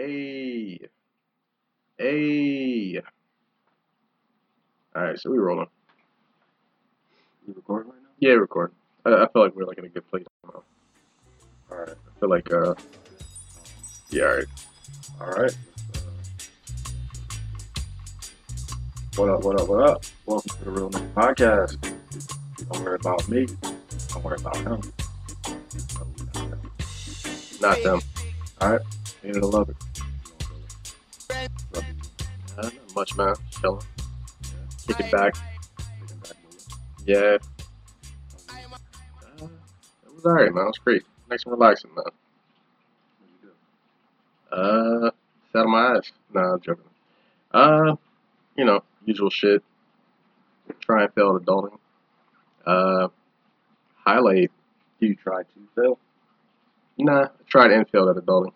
Hey. Hey. Alright, so we rolling. You recording right now? Yeah, record. I, I feel like we're like in a good place. Alright. I feel like uh yeah, alright. Alright. What up, what up, what up? Welcome to the Real Nigga Podcast. Don't worry about me. Don't worry about him. Not them. Alright? Ain't it a love it? Much man. Chilling. Kick it back. Yeah. Uh, it was alright, man. It was great. Nice and relaxing, man. Uh, sat on my ass. Nah, I'm joking. Uh, you know, usual shit. Try and fail at adulting. Uh, highlight. You try to fail? Nah, I tried and failed at adulting.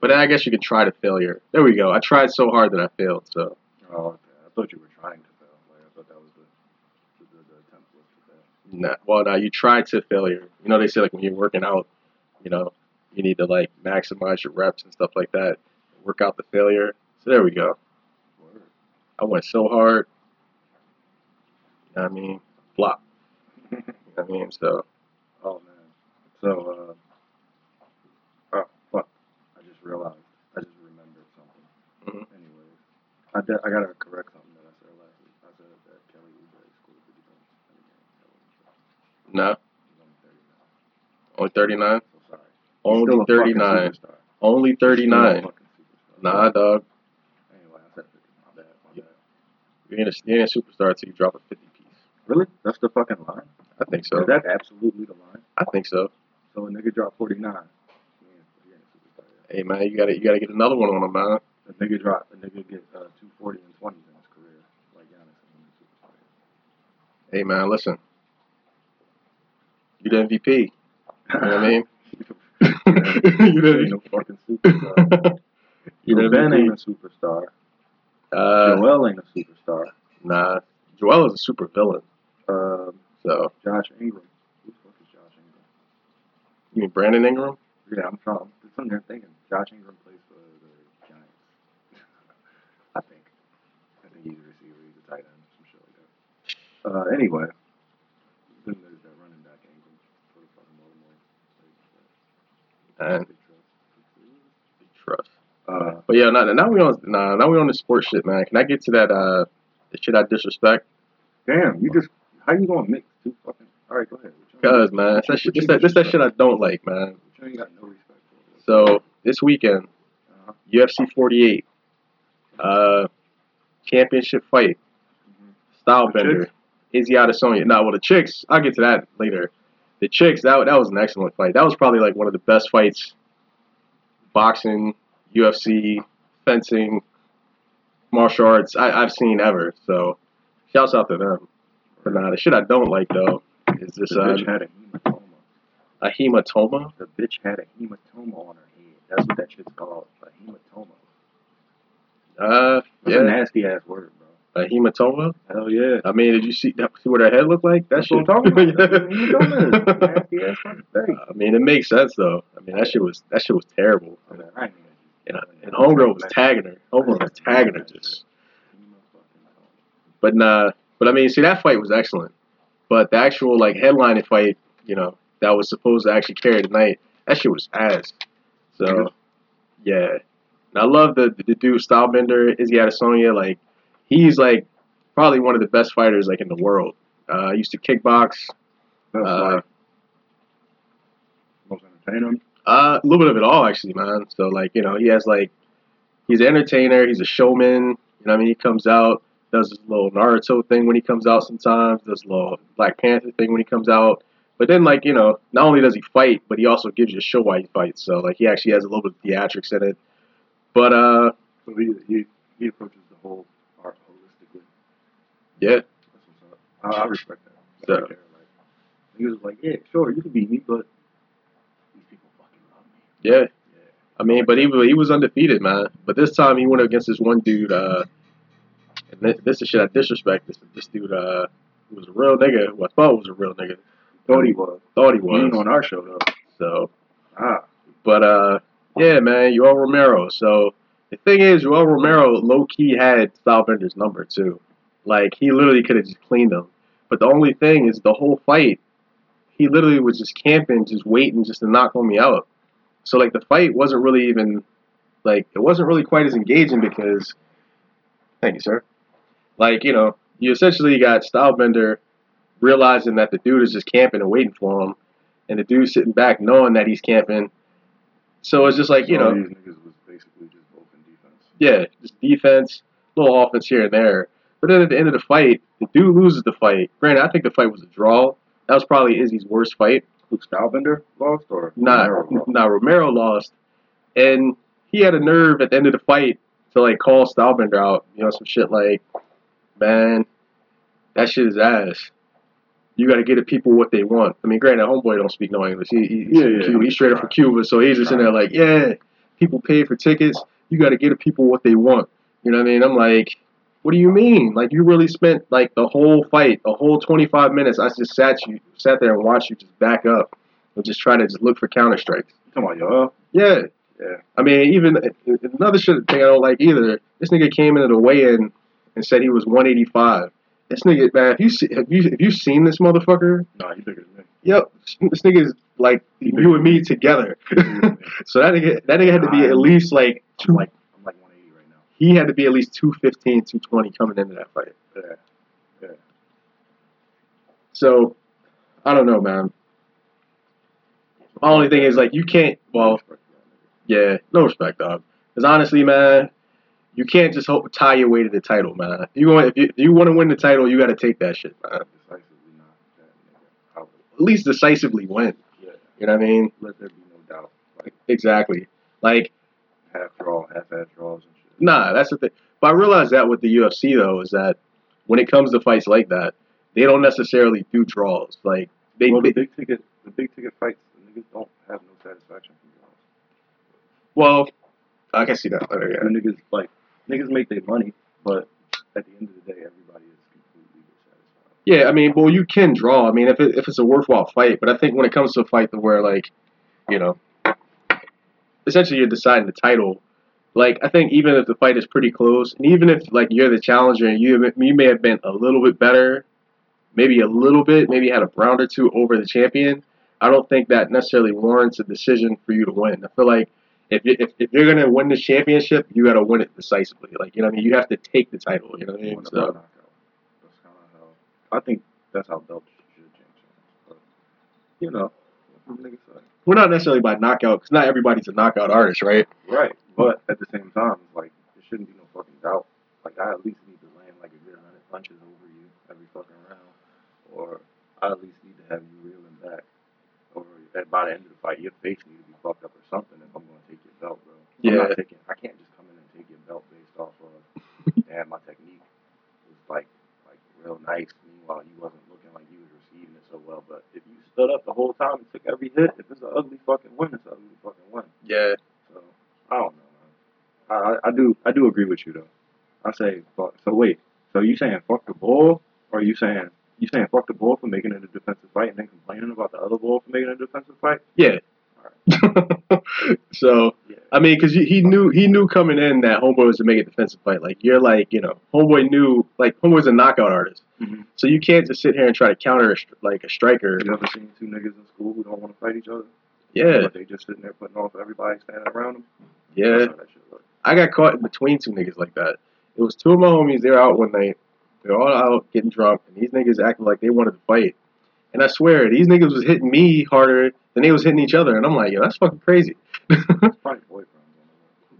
But I guess you could try to failure. There we go. I tried so hard that I failed. So Oh, okay. I thought you were trying to fail. Like, I thought that was the, the, the, attempt was to fail. nah, well, now you tried to failure. You know, they say like when you're working out, you know, you need to like maximize your reps and stuff like that. Work out the failure. So there we go. Word. I went so hard. You know what I mean? Flop. You know what I mean? So Oh man. So uh I just remembered something. Mm-hmm. Anyway, I, de- I gotta correct something that I said last week. I said that Kelly Oubre scored 50 points. No, only 39. Only 39. Only 39. Nah, dog. Anyway, I said 50. My bad. My bad. You ain't a, you a superstar till you drop a 50 piece. Really? That's the fucking line? I think so. Is that absolutely the line? I think so. So a nigga dropped 49. Hey man, you gotta you gotta get another one on him, man. A nigga drop, a nigga get uh, 240 and 20s in his career, like Giannis and the. Hey man, listen. You the MVP. You know what I mean? you There ain't no fucking superstar. you the Ben ain't a superstar. Uh, Joel ain't a superstar. nah. Joel is a super villain. Um, So Josh Ingram. Who the fuck is Josh Ingram? you mean Brandon Ingram? Yeah, I'm trying. I'm sitting there thinking. Josh Ingram plays for the Giants. I think. I think he's a receiver. He's a tight end. Some shit like that. Uh, anyway. Then there's that running back Ingram for fucking Baltimore. Big Truss. trust. Uh, But yeah, now, now we on nah, now we on the sports shit, man. Can I get to that uh the shit I disrespect? damn, you just how you gonna mix two fucking? All right, go ahead. Cause man, that's that shit this that that shit? I don't like, man. So this weekend. UFC 48, uh, championship fight, style bender. Izzy Adesanya. Now, well, the chicks, I'll get to that later. The chicks, that that was an excellent fight. That was probably like one of the best fights, boxing, UFC, fencing, martial arts I, I've seen ever. So, shouts out to them. But nah, the shit I don't like though is this uh, a hematoma. The bitch had a hematoma on her head. That's what that shit's called. A hematoma. Uh, That's a yeah, nasty ass word, bro. a hematoma. Hell yeah. I mean, did you see that, see what her head looked like? That That's shit. what I'm talking about. That's what hematoma is. Nasty ass thing. I mean, it makes sense though. I mean, that shit was that shit was terrible. I mean, I ain't even- And, and homegirl was tagging her. Homegirl was tagging her just. But nah, but I mean, see that fight was excellent. But the actual like headlining fight, you know, that was supposed to actually carry the night, that shit was ass. So, yeah. And I love the the dude Stylebender, Izzy Adesanya. Like, he's like probably one of the best fighters like in the world. Uh, used to kickbox. That's Uh, most entertaining. Uh, a little bit of it all, actually, man. So, like, you know, he has like, he's an entertainer, he's a showman. You know, what I mean, he comes out, does his little Naruto thing when he comes out. Sometimes does a little Black Panther thing when he comes out. But then, like, you know, not only does he fight, but he also gives you a show why he fights. So, like, he actually has a little bit of theatrics in it. But, uh, So he, he, he approaches the whole art holistically. yeah, That's what's up. I, I respect that. So- there, like, he was like, yeah, sure, you can beat me, but these people fucking love me. yeah. Yeah. I mean, but he was he was undefeated, man. But this time he went against this one dude. Uh, and this, this is shit I disrespect. This this dude uh, was a real nigga. Who I thought was a real nigga. Thought he was. Thought he He ain't on our show, though. So, Ah. but uh, yeah, man. Yoel Romero. So the thing is, Yoel Romero low key had Stylebender's number too. Like he literally could have just cleaned him. But the only thing is, the whole fight, he literally was just camping, just waiting, just to knock on me out. So like the fight wasn't really even like it wasn't really quite as engaging because thank you, sir. Like, you know, you essentially got Stylebender realizing that the dude is just camping and waiting for him and the dude sitting back knowing that he's camping. So it's just like, you all know, these niggas was basically just open defense. yeah, just defense, little offense here and there. But then at the end of the fight, the dude loses the fight. Granted, I think the fight was a draw. That was probably Izzy's worst fight. Who Stylebender lost or Not, Romero lost? nah, Romero lost, and he had a nerve at the end of the fight to like call Stylebender out. You know, some shit like, "Man, that shit is ass. You got to get the people what they want." I mean, granted, homeboy don't speak no English. He, he, he's, Yeah, yeah, Cuba. he's straight up from Cuba, so he's just in there like, "Yeah, people pay for tickets. You got to get the people what they want." You know what I mean? I'm like. What do you mean? Like you really spent like the whole fight, the whole 25 minutes. I just sat you, sat there and watched you just back up and just try to just look for counter strikes. Come on, y'all? Yeah. Yeah. I mean, even uh, another shit thing I don't like either. This nigga came into the weigh-in and said he was 185. This nigga, man, have you see, have you have you seen this motherfucker? Nah, he bigger than me. Yep, this nigga is like you and me together. so that nigga, that nigga had to be at least like I'm like I'm like 180 right now. He had to be at least 215, 220 coming into that fight. Yeah. yeah. So I don't know, man. My only thing is like you can't. Well, Respect to that Yeah, no respect, dog. Because honestly, man, you can't just hope tie your way to the title, man. You want if you, if you want to win the title, you got to take that shit, man. Decisively not that At least decisively win. Yeah. You know what I mean? Let there be no doubt. Like Exactly. Like, half draw, half ass draws and shit. nah, that's the thing. But I realize that with the UFC though is that when it comes to fights like that, they don't necessarily do draws. Like they, well, the big ticket, the big ticket fights, the niggas don't have no satisfaction from draws. well, I can see that oh, later. The niggas like niggas make their money, but at the end of the day, everybody is completely dissatisfied. Yeah, I mean, well, you can draw. I mean, if it, if it's a worthwhile fight, but I think when it comes to a fight where like, you know, essentially you're deciding the title. Like, I think even if the fight is pretty close, and even if like you're the challenger and you you may have been a little bit better, maybe a little bit, maybe had a round or two over the champion. I don't think that necessarily warrants a decision for you to win. I feel like if you, if, if you're gonna win the championship, you got to win it decisively. Like, you know, what I mean, you have to take the title. You know what I mean? So. That's kind of how I think that's how belts should change. But you know, what the niggas say. we're not necessarily by knockout because not everybody's a knockout artist, right? Right, but at the same time, like there shouldn't be no fucking doubt. Like I at least need to land like a good hundred punches over you every fucking round, or I at least need to have you reeling back, or by the end of the fight, your face needs to be fucked up or something. If I'm gonna take your belt, bro, Yeah. taking. I can't just come in and take your belt based off of, damn, my technique was like like real nice. Meanwhile, you wasn't looking like you was receiving it so well. But if you stood up the whole time and took every hit, if it's an ugly fucking win, it's an ugly fucking win. Yeah. So I don't know, man. I, I do I do agree with you though. I say fuck. So wait. So you saying fuck the bull, or are you saying you saying fuck the bull for making it a defensive fight and then complaining about the other bull for making it a defensive fight? Yeah. so Yeah. I mean, because he knew he knew coming in that Homeboy was to make a defensive fight. Like you're like you know, Homeboy knew like Homeboy's a knockout artist, Mm-hmm. so you can't just sit here and try to counter a, like a striker. You ever seen two niggas in school who don't want to fight each other? Yeah, But they just sitting there putting off everybody standing around them. yeah. That's how that shit. I got caught in between two niggas like that. It was two of my homies. They were out one night. They were all out getting drunk, and these niggas acted like they wanted to fight. And I swear, these niggas was hitting me harder than they was hitting each other. And I'm like, yo, that's fucking crazy. It's probably boyfriends.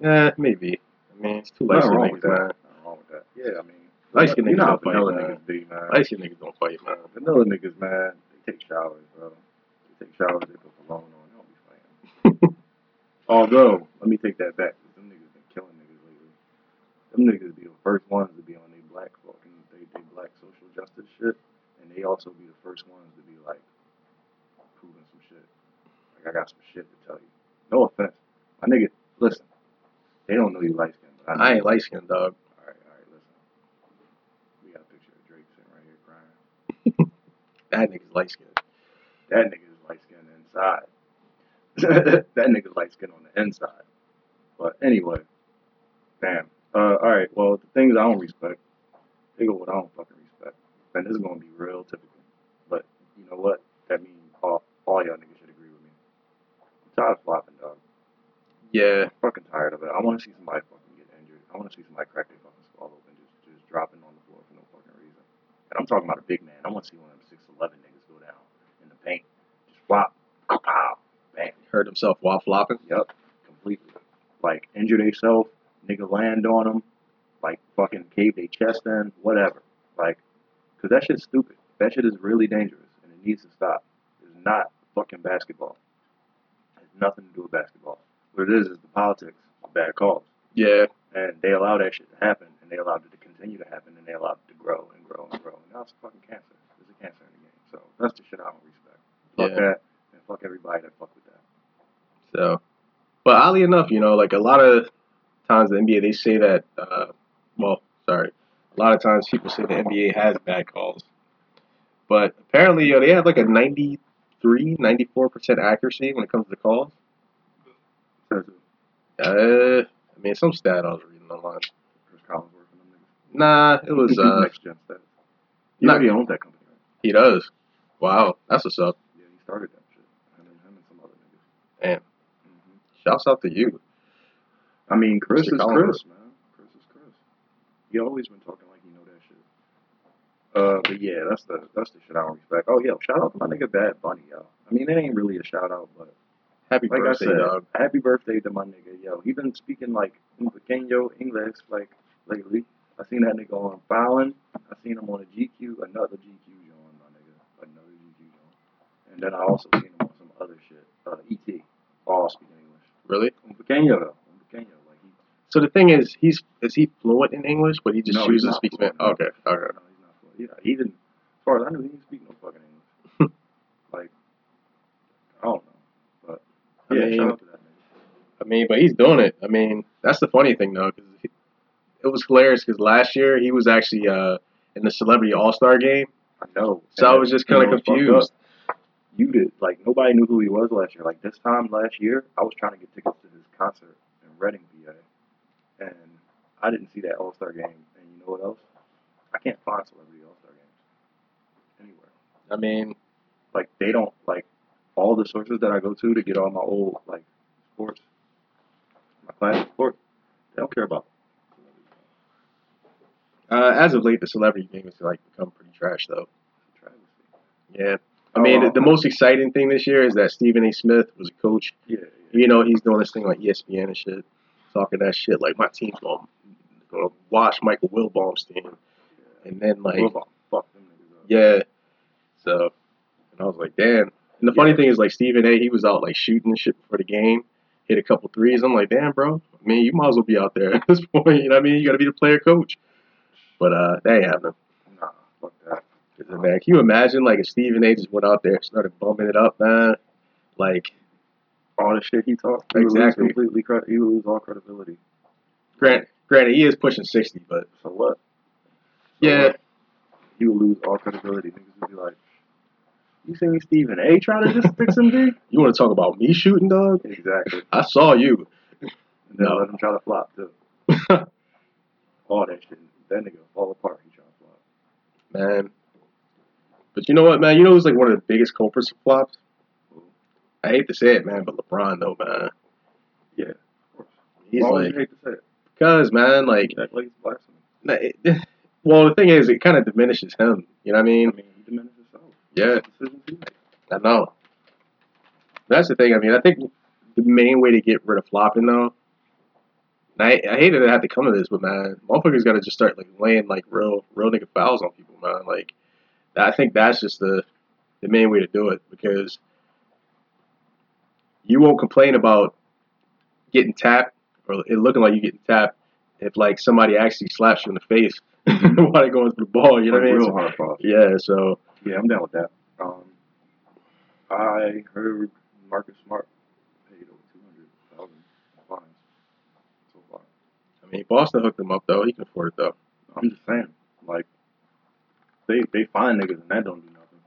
yeah, maybe. I mean, it's too light skinned niggas, that. man. Nothing wrong with that. Yeah, I mean, Light-skinned you niggas don't fight, man. niggas man. Light skinned niggas don't fight, man. Vanilla niggas, man, they take showers, bro. They take showers, they put cologne on, they don't be fighting. Although, let me take that back. Them niggas been killing niggas lately. Them niggas be the first ones to be on they black fucking, they, they black social justice shit. And they also be the first ones to be like, proving some shit. Like, I got some shit to tell you. No offense. My nigga, listen. They don't know you light skinned, but I, I ain't light skinned, dog. Alright, alright, listen. We got a picture of Drake sitting right here crying. That nigga's light skinned. That nigga's light skinned inside. that nigga's light skinned on the inside. But anyway, damn. Uh, all right. Well, the things I don't respect, they go what I don't fucking respect, and this is gonna be real typical. But you know what? That means all all y'all niggas should agree with me. I'm tired of flopping, dog. Yeah, I'm fucking tired of it. I want to see somebody fucking get injured. I want to see somebody crack their fucking skull open, just just dropping on the floor for no fucking reason. And I'm talking about a big man. I want to see one of them six eleven niggas go down in the paint, just flop, pow, bang. hurt himself while flopping. Yep, completely. Like injure themselves, nigga land on them, like fucking cave their chest in, whatever. Like, cause that shit's stupid. That shit is really dangerous, and it needs to stop. It's not fucking basketball. It has nothing to do with basketball. What it is is the politics of bad calls, Yeah, and they allow that shit to happen, and they allowed it to continue to happen, and they allowed it to grow and grow and grow. And now it's fucking cancer. There's a cancer in the game. So that's the shit I don't respect. Fuck Yeah. that, and fuck everybody that fuck with that. So, but oddly enough, you know, like a lot of times the NBA they say that, uh, well, sorry, a lot of times people say the NBA has bad calls, but apparently, you know, they have like a 93, 94 percent accuracy when it comes to calls. Uh, I mean, some stat I was reading online. Chris Collinsworth and them niggas. Nah, it was uh, next gen stats. He not- already owns that company, right? he does. Wow, that's what's up. Yeah, he started that shit. Him and him and some other niggas. Damn. hmm Shouts out to you. I mean, Chris Mr. is Collinsworth. Chris, man. Chris is Chris. He always been talking like he know that shit. Uh, but yeah, that's the that's the shit I don't respect. Oh yeah, shout out to my nigga Bad Bunny, yo. I mean, it ain't really a shout out, but Happy like birthday, I said, dog. happy birthday to my nigga, yo. He been speaking like un pequeño English like lately. I seen that nigga on Fallon. I seen him on a GQ, another GQ joint, my nigga, another GQ joint. And then I also seen him on some other shit. Uh, ET, all speaking English. Really? Un pequeño though, un pequeño, like he. So the thing is, he's is he fluent in English, but he just No, chooses to speak Spanish? Okay, okay. No, he's not fluent. Yeah, he didn't. As far as I knew, he didn't speak no fucking English. like, I don't know, but I yeah, mean- shout out to that. I mean, but he's doing it. I mean, that's the funny thing though, because it was hilarious. Because last year he was actually uh, in the Celebrity All Star game, I know. so I was just kind of confused. You did like nobody knew who he was last year. Like this time last year, I was trying to get tickets to his concert in Reading, and I didn't see that All Star game. And you know what else? I can't find Celebrity All Star games anywhere. I mean, like they don't like all the sources that I go to to get all my old like sports, my classic sports. They don't care about. uh, as of late, the Celebrity game has like become pretty trash though. Yeah. I mean, Oh. the, the most exciting thing this year is that Stephen A. Smith was a coach. Yeah, yeah. You know, he's doing this thing like ESPN and shit, talking that shit like my team's gonna, gonna wash Michael Wilbon's team, and then like fuck them. Yeah. So, and I was like, damn. And the funny Yeah. thing is, like, Stephen A, he was out, like, shooting and shit before the game, hit a couple threes. I'm like, damn, bro. I mean, you might as well be out there at this point. You know what I mean? You got to be the player coach. But, uh, that ain't happening. Nah, fuck that. man, can you imagine, like, if Stephen A just went out there and started bumming it up, man? Like, All the shit he talked, he would lose completely. Cred- he would lose all credibility. grant, granted, he is pushing 60, but, So what? So yeah. what? He would lose all credibility. Niggas would be like, "You seen Stephen A. trying to just fix him, dude?" You want to talk about me shooting, dog? Exactly. I saw you. And then No. let him try to flop too. All that shit. That nigga fall apart. He trying to flop. man. But you know what, man? You know who's, like, one of the biggest culprits of flops? I hate to say it, man, but LeBron though, man. Yeah, of course. He's Why like, you hate to say it? because man, like, Act like it's it- well, the thing is, it kind of diminishes him. You know what I I mean? mean, he diminished himself. Yeah, Decisions he made. I know. That's the thing. I mean, I think the main way to get rid of flopping though. I, I that to have to come to this, but man, motherfuckers got to just start like laying like real, real nigga fouls on people, man. Like, I think that's just the the main way to do it because you won't complain about getting tapped or it looking like you getting tapped if like somebody actually slaps you in the face while they're going through the ball. You know Like, what I mean? real So- yeah. So Yeah, I'm down with that. Um, I heard Marcus Smart paid over two hundred thousand fines so far. I mean, Boston hooked him up though. He can afford it though. I'm just saying, like, they they find niggas and that don't do nothing.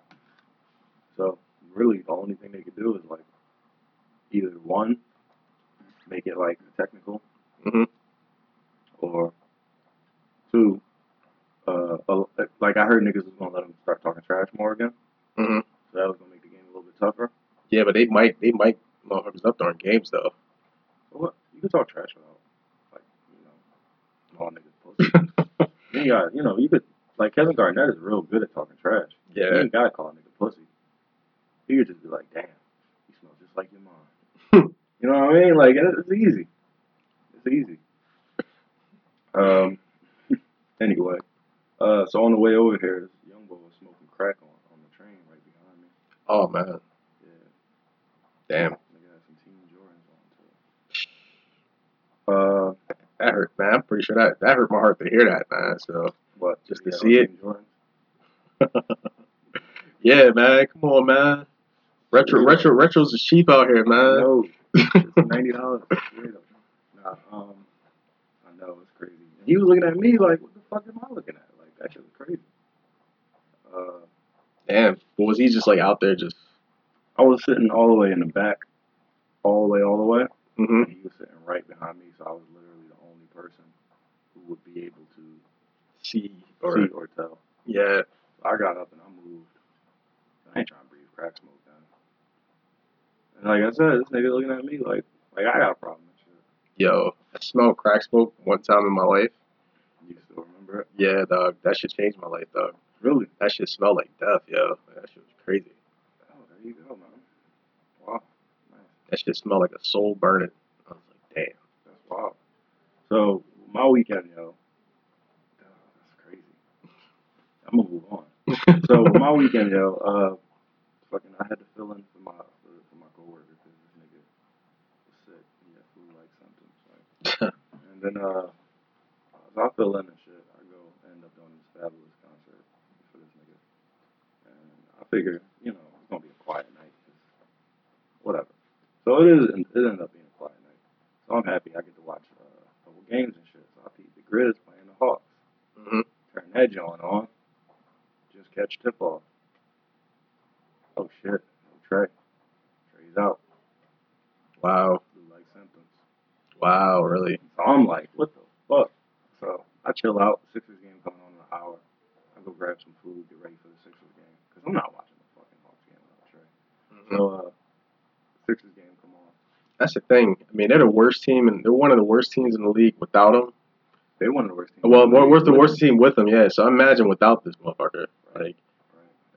So really, the only thing they could do is like either one, make it like technical, Mhm. or two, uh, like I heard niggas was gonna let them start talking trash more again, hmm so that was gonna make the game a little bit tougher. Yeah, but they might they might motherfuckers up during games though. What you can talk trash without, like you know, small niggas pussy. you got, you know, you could like Kevin Garnett is real good at talking trash. You yeah. ain't gotta call a nigga pussy. He could just be like, damn, you smell just like your. You know what I mean? Like it's, easy. It's easy. Um. anyway, uh, so on the way over here, this young boy was smoking crack on, on the train right behind me. Oh man, Yeah, damn, nigga had some Team Jordans on too. Uh, that hurt, man. I'm pretty sure that that hurt my heart to hear that, man. So what? Just to see it? Yeah, man. Come on, man. Retro, retro, retros is cheap out here, man. No, ninety dollars. Nah, um, I know it's crazy. And he was looking at me like, "What the fuck am I looking at? Like that shit was crazy." Uh, Damn, but was he just like out there just? I was sitting all the way in the back, all the way, all the way, Mm-hmm. and he was sitting right behind me, so I was literally the only person who would be able to See or see or tell. yeah, So I got up and I moved. I ain't trying to breathe crack smoke. And like I said, this nigga looking at me like, like I got a problem and shit. yo, I smelled crack smoke one time in my life. You still remember it? Yeah, dog, that shit changed my life, dog. Really? That shit smelled like death, yo. That shit was crazy. Oh, there you go, man. Wow. Nice. That shit smelled like a soul burning. I was like, damn. That's wild. So my weekend, yo. Duh, that's crazy. I'm gonna move on. So my weekend, yo, uh, fucking, I had to fill in for my coworker because this nigga was sick. He had flu-like symptoms, right? And then uh, as I fill in and shit, I go end up doing this fabulous concert for this nigga. And I figure, you know, it's gonna be a quiet night. 'cause whatever. So it is. It ended up being a quiet night. So I'm happy I get to watch uh, a couple games and shit. So I peeped the Grizz playing the Hawks. hmm Turn that joint on. Just catch tip off. Oh shit. No Trae. Trae's out. Wow. Blue like symptoms. Wow, really? So I'm like, what the fuck? So I chill out. Sixers game coming on in an hour. I go grab some food, get ready for the Sixers game. Because I'm not watching the fucking Hawks game without Trae. Mhm. So, uh, Sixers game come on. That's the thing. I mean, they're the worst team, and they're one of the worst teams in the league without him. They one of the worst teams. Well, we're, we're the worst team with him, yeah. So imagine without this motherfucker. Like, Right.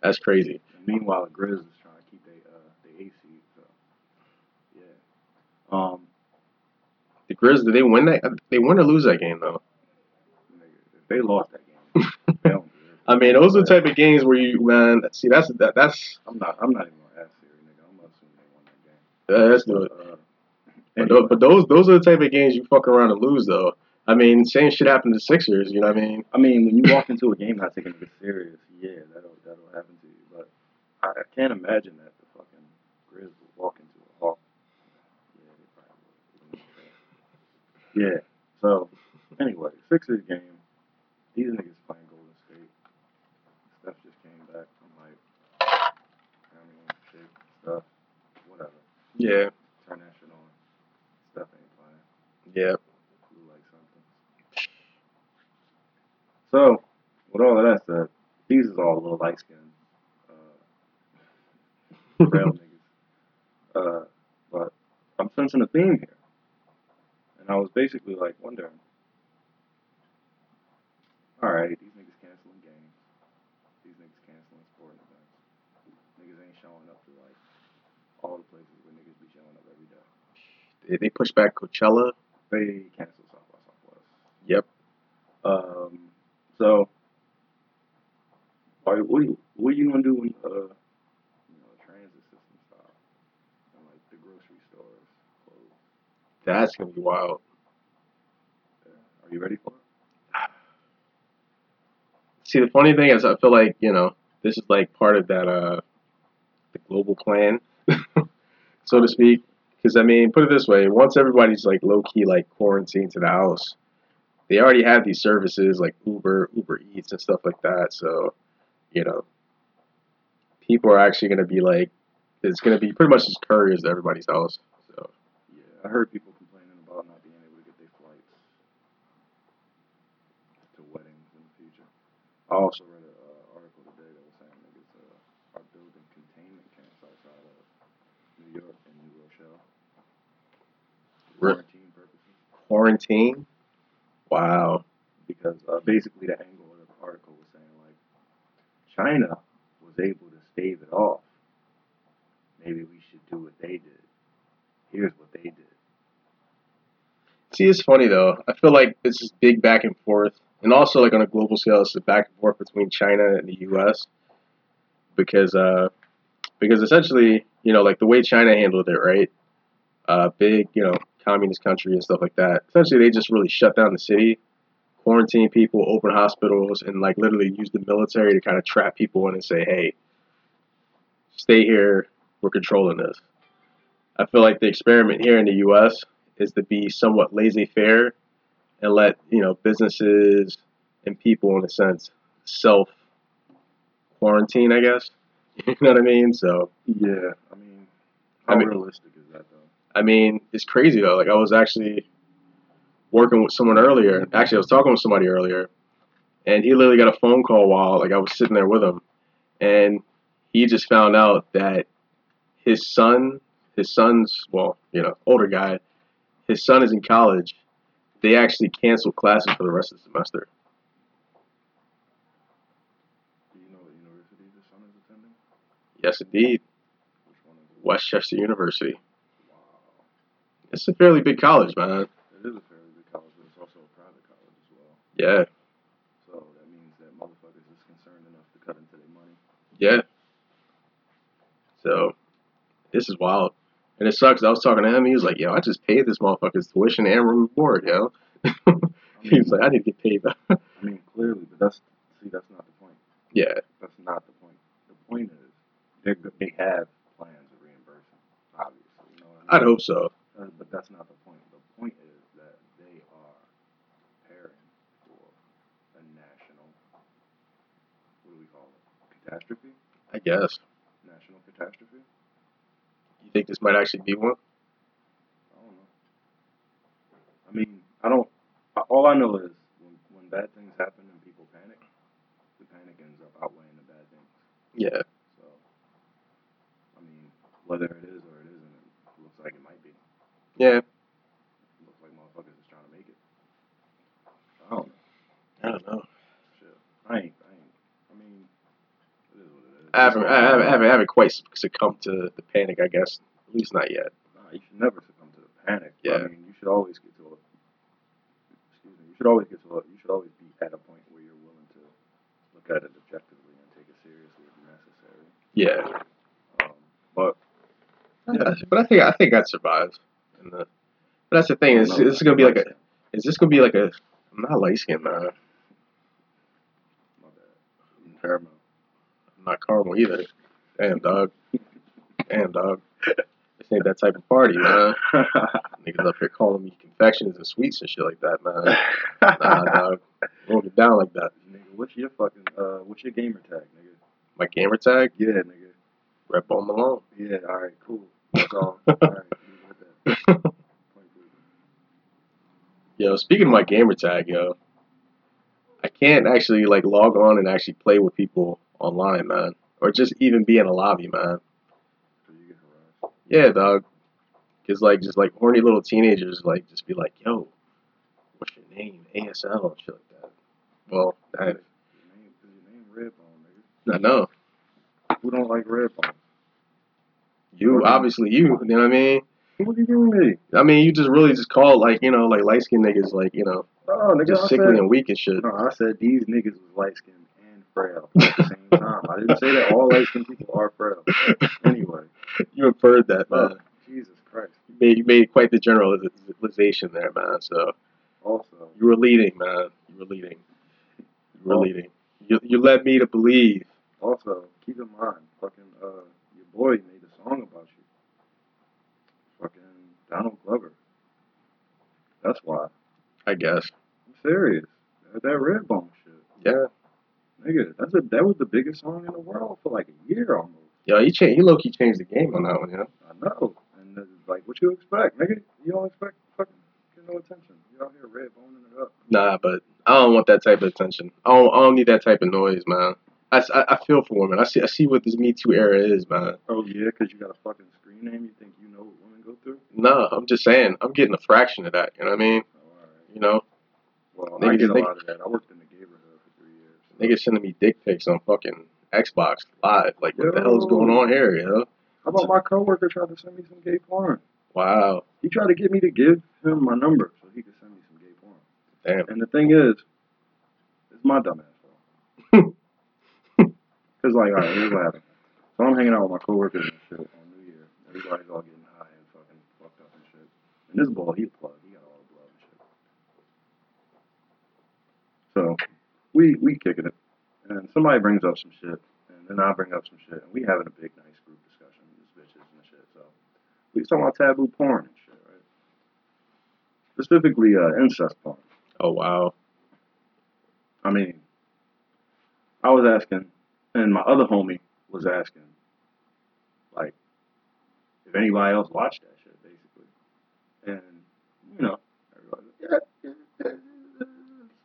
that's crazy. And meanwhile, the Grizz is trying to keep their uh, their AC. So, yeah. Um, The Grizz, did they win that? They win or lose that game though. they lost that game, they don't deserve it. I mean, those are the type of games where you, man. See, that's that, that's I'm not. I'm not even gonna ask Siri, nigga. I'm gonna assume they won that game. uh, that's good. Uh, But, anyway, tho- but those those are the type of games you fuck around and lose though. I mean, same shit happened to Sixers. You know what I mean? I mean, when you walk into a game not taking it serious, yeah, that'll that'll happen to you. But I, I can't imagine that the fucking Grizz will walk into a Hawk. Yeah, they probably would. Yeah. So anyway, Sixers game. These niggas playing Golden State. Steph just came back from like Cameroon shit stuff. Whatever. Yeah, Turn that shit on. Steph ain't playing. yeah. Like something. So, with all of that said, these is all a little light skinned uh, trail niggas. Uh, but I'm sensing a theme here. And I was basically like wondering, alright, these niggas canceling games. These niggas canceling sporting events. Niggas ain't showing up to like all the places where niggas be showing up every day. They, they pushed back Coachella. They canceled South by Southwest. Yep. Um, so, are, what, are you, what are you gonna do when uh, you know, the transit system stops and like the grocery stores close? That's gonna be wild. Are you ready for it? See, the funny thing is, I feel like you know this is like part of that uh the global plan, so to speak. Because I mean, put it this way: once everybody's like low key like quarantined to the house, they already have these services like Uber, Uber Eats, and stuff like that. So, you know, people are actually gonna be like, it's gonna be pretty much as couriers to everybody's house. So, Yeah, I heard people complaining about I also read an uh, article today that was saying niggas uh, are building containment camps outside of New York and New Rochelle. Quarantine purposes. Quarantine. Wow. Because uh, basically the angle of the article was saying like China was able to stave it off. Maybe we should do what they did. Here's what they did. See, it's funny though. I feel like this is big back and forth, and also like on a global scale, it's a back and forth between China and the U.S. because uh, because essentially, you know, like the way China handled it, right? Uh, big, you know, communist country and stuff like that. Essentially, they just really shut down the city, quarantine people, open hospitals, and like literally use the military to kind of trap people in and say, hey, stay here. We're controlling this. I feel like the experiment here in the U.S. is to be somewhat laissez-faire and let you know businesses and people, in a sense, self quarantine. I guess you know what I mean. So Yeah, I mean, how I mean- realistic is that though? I mean, it's crazy though. Like I was actually working with someone earlier. Actually, I was talking with somebody earlier, and he literally got a phone call while like I was sitting there with him, and he just found out that his son, his son's well, you know, older guy, his son is in college. They actually canceled classes for the rest of the semester. Do you know what university the son is attending? Yes, indeed, Which one is it? West Chester University. Wow. It's a fairly big college, man. It is a fairly big college, but it's also a private college as well. Yeah, So that means that motherfuckers is concerned enough to cut into their money. yeah. So, this is wild. And it sucks. I was talking to him. He was like, "Yo, I just paid this motherfucker's tuition and room board, yo." he was like, "I need to get paid." back." I mean, clearly, but that's see, that's not the point. yeah, That's not the point. The point is they they have plans of reimbursement, obviously. You know what I I'd mean? hope so. Uh, but that's not the point. The point is that they are preparing for a national, what do we call it? Catastrophe? I guess. National catastrophe? You think this might actually be one? I don't know. I mean, I don't. All I know is when, when bad things happen and people panic, the panic ends up outweighing the bad things. Yeah, So, I mean, whether it is or it isn't, it looks like it might be. yeah. It looks like motherfuckers is trying to make it. I don't know. I don't know. Shit. I ain't. I ain't. I mean, it is what it is. I haven't, I haven't, I haven't, I haven't quite succumbed to the panic. I guess at least not yet. You should never succumb to the panic. Yeah. I mean, you should always get to a. Excuse me. You should always get to a. You should always be at a point where you're willing to look at it objectively and take it seriously if necessary. Yeah, Um, but yeah. But I think I think I'd survive. And the, but that's the thing. Is this is gonna be like a? Is this gonna be like a? I'm not light skinned, man. bad. Paramount. Not caramel either. Damn, dog. Damn, dog. This ain't that type of party, man. Niggas up here calling me confections and sweets and shit like that, man. Nah, dog. Won't get down like that. Nigga, what's your fucking uh what's your gamer tag, nigga? My gamer tag, Yeah, nigga. Red Ball Malone. Yeah, alright, cool. That's all. alright, leave it at that. Yo, speaking of my gamer tag, yo, I can't actually like log on and actually play with people online, man, or just even be in a lobby, man. So you get harassed. Yeah, dog. Cause like just like horny little teenagers like just be like, yo, what's your name? ASL and shit like that. Well, I, Your name, cause your name Redbone, nigga. I know Who don't like Redbone? you, obviously you. You know what I mean? What are you doing me? I mean, you just really just call like you know like light skinned niggas like you know Oh, nigga, just I sickly said, and weak and shit. no, I said these niggas was light skinned frail at the same time. I didn't say that all light skinned people are frail. Anyway, You inferred that, uh, man. Jesus Christ. You made, you made quite the generalization there, man. So Also, you were leading, man. You were leading. You were Oh. leading. You, you led me to believe. also, keep in mind, fucking, uh, your boy made a song about you. Fucking Donald Glover. That's why. I guess. I'm serious. That, that Redbone shit. Yeah. Nigga, that's a, that was the biggest song in the world for like a year almost. Yo, he changed. He low key changed the game on that one. You know. I know. And it's like, what you expect, nigga? You don't expect fucking get no attention. You out here red boning it up. Nah, but I don't want that type of attention. I don't, I don't need that type of noise, man. I, I, feel for women. I see I see what this Me Too era is, man. Oh yeah, because you got a fucking screen name. You think you know what women go through? No, I'm just saying. I'm getting a fraction of that. You know what I mean? Oh, right. You know, Well, Niggas I get a lot of that. I worked in the neighborhood for three years. so- niggas sending me dick pics on fucking Xbox Live. Like, what the hell is going on here? You know? How about my coworker tried to send me some gay porn? Wow. He tried to get me to give him my number so he could send me some gay porn. Damn. And the thing is, it's my dumb ass fault. Cause like, alright, here's what happened. So I'm hanging out with my coworkers and shit on New Year. Everybody's all getting high and fucking fucked up and shit. And this ball, he plugged. He got all the blood and shit. So we we kicking it, and somebody brings up some shit, and then I bring up some shit, and we having a big nice group discussion, these bitches and shit. So we talking about taboo porn and shit, right? Specifically, uh, incest porn. Oh wow. I mean, I was asking, and my other homie was asking, like, if anybody else watched that shit, basically. And, you know, everybody yeah, yeah, yeah.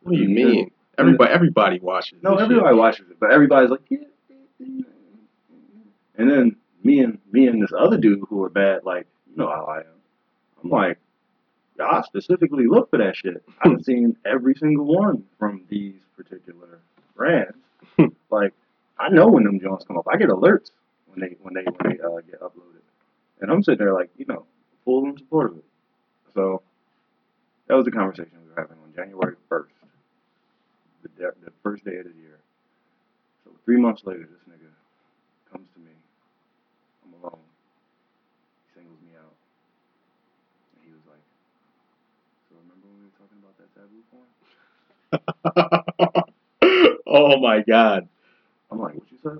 What do you mean? Everybody everybody watches. No, this shit. everybody watches it, but everybody's like, yeah. And then me and me and this other dude who are bad, like, you know how I am. I'm like, I specifically look for that shit. I've seen every single one from these particular brands. like, I know when them joints come up. I get alerts when they when they when they uh, get uploaded, and I'm sitting there like, you know, full in support of it. So that was the conversation we were having on January 1st, the, the first day of the year. So three months later, this nigga comes to me. I'm alone. He singles me out. And he was like, So remember when we were talking about that taboo porn? oh my god. I'm like, What you said?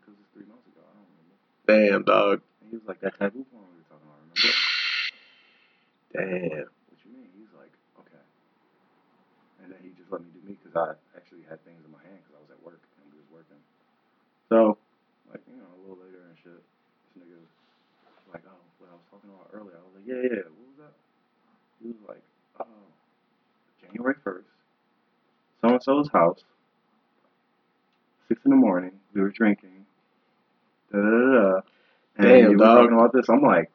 Because it's three months ago. I don't remember. Damn, dog. And he was like, That taboo porn we were talking about, remember? Damn. What you mean? He's like, Okay. And then he just let me do me because I actually had things in my hand because I was at work and we was working. So, like, you know, a little later and shit, this nigga was like, oh, what I was talking about earlier. I was like, yeah, yeah, what was that? He was like, oh, January 1st, so and so's house, 6 in the morning, we were drinking, da da da. And Damn, you were dog. talking about this. I'm like,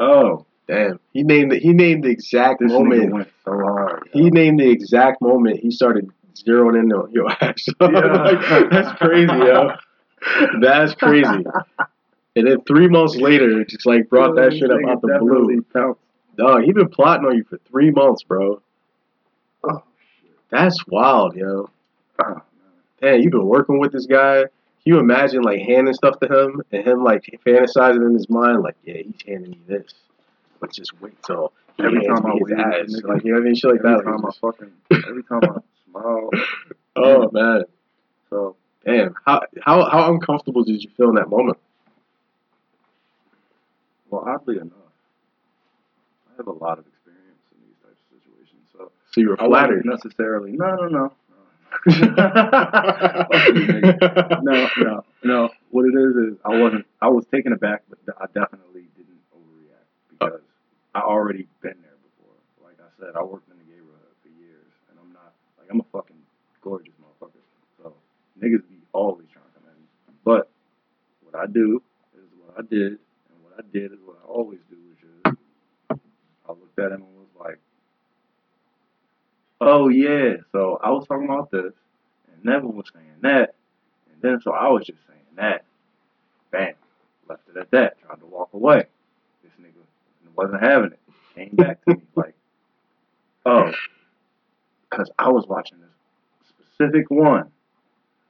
oh, Damn. He named the, he named the exact this moment. went so hard. He named the exact moment he started zeroing in on your ass. Like, that's crazy, yo. That's crazy. And then three months later, it just like brought that shit up out the blue. Counts. Dog, he been plotting on you for three months, bro. Oh, shit. That's wild, yo. Oh, man. You've been working with this guy. Can you imagine like handing stuff to him and him like fantasizing in his mind, like, yeah, he's handing me this. But just wait till Every time I at ass. nigga, Like, you know what I mean? Shit like every that. time I Like, fucking, every time I Oh. smile. oh man. So, Damn. How how how uncomfortable did you feel in that moment? well, oddly enough, I have a lot of experience in these types of situations. So, So you were I wasn't flattered. necessarily. No, no, no. Fuck you, nigga. no, no, no. What it is is I wasn't. I was taken aback, but I definitely didn't overreact because uh. I already been there before. Like I said, I worked in the neighborhood for years, and I'm not like I'm a fucking gorgeous motherfucker. So niggas be always trying to come at me. But what I do is what I did, and what I did is what I always do, which is I looked at him and was like, "Oh yeah." So I was talking about this, and Nevin was saying that, and then so I was just saying that. Bam, left it at that. Tried to walk away. This nigga wasn't having it. Came back to me like, "Oh," because I was watching this specific one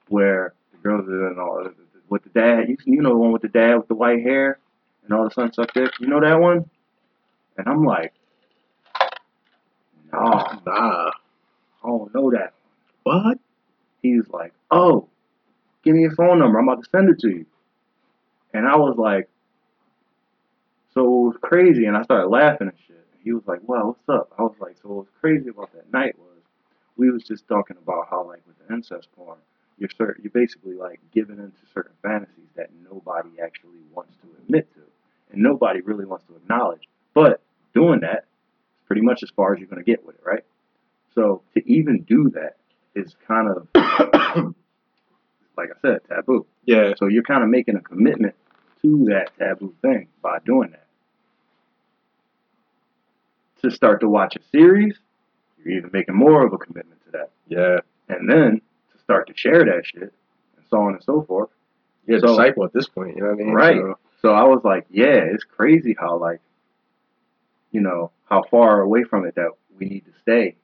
where the girls are in all with the dad. You, you know the one with the dad with the white hair and all the sun sucked dick. You know that one? And I'm like, no, Nah. I don't know that. What? He's like, oh, give me your phone number. I'm about to send it to you. And I was like, so it was crazy. And I started laughing and shit. And he was like, wow, what's up? I was like, so what was crazy about that night was we was just talking about how like with the incest porn, you're certain, you're basically like giving into certain fantasies that nobody actually wants to admit to, and nobody really wants to acknowledge. But doing that is pretty much as far as you're gonna get with it, right? So to even do that is kind of like I said, taboo. yeah, So you're kind of making a commitment to that taboo thing by doing that. To start to watch a series, you're even making more of a commitment to that. yeah. And then to start to share that shit, and so on and so forth. You're a disciple at this point. You know what I mean? Right. So, So I was like, yeah, it's crazy how like, you know, how far away from it that we need to stay,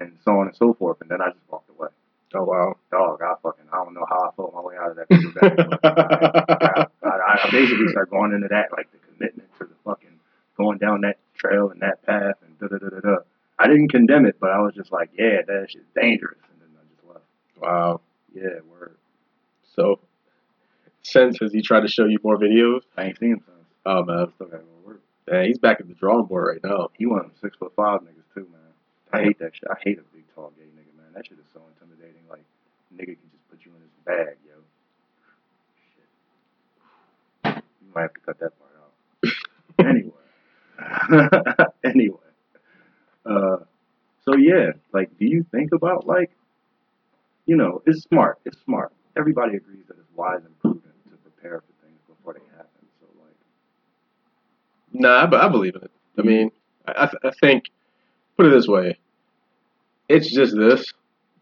and so on and so forth. And then I just walked away. oh wow. Dog, I fucking, I don't know how I fought my way out of that. I, I, I basically started going into that like the commitment to the fucking going down that trail and that path and da da da da da. I didn't condemn it, but I was just like, yeah, that shit's dangerous, and then I just left. wow. Yeah, word. So, since has he tried to show you more videos? I ain't seen him since. Oh man, Still gotta go to work. man, he's back at the drawing board right now. He one of them six foot five niggas too, man. I hate that shit. I hate a big tall gay nigga, man. That shit is so intimidating. Like, nigga can just put you in his bag, yo. Shit. You might have to cut that part out. anyway. anyway. Uh, so yeah, like, do you think about like, you know, it's smart. It's smart. Everybody agrees that it's wise and prudent to prepare for things before they happen. So like, Nah, but I believe in it. I mean, I, I, th- I think, put it this way, it's just this,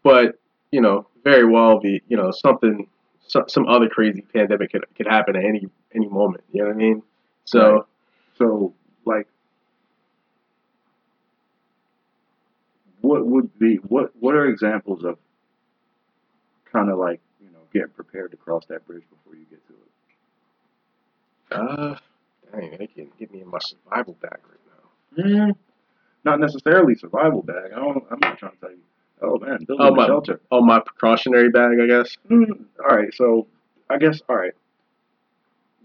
but you know, very well be you know something, some, some other crazy pandemic could could happen at any any moment. You know what I mean? So Right. so like, what would be what what are examples of kind of like you know getting prepared to cross that bridge before you get to it? Uh, dang, they can get me in my survival bag right now. Mm, not necessarily survival bag. I don't. I'm not trying to tell you. Oh man, building Oh a my, shelter. oh my precautionary bag, I guess. Mm, all right, so I guess all right.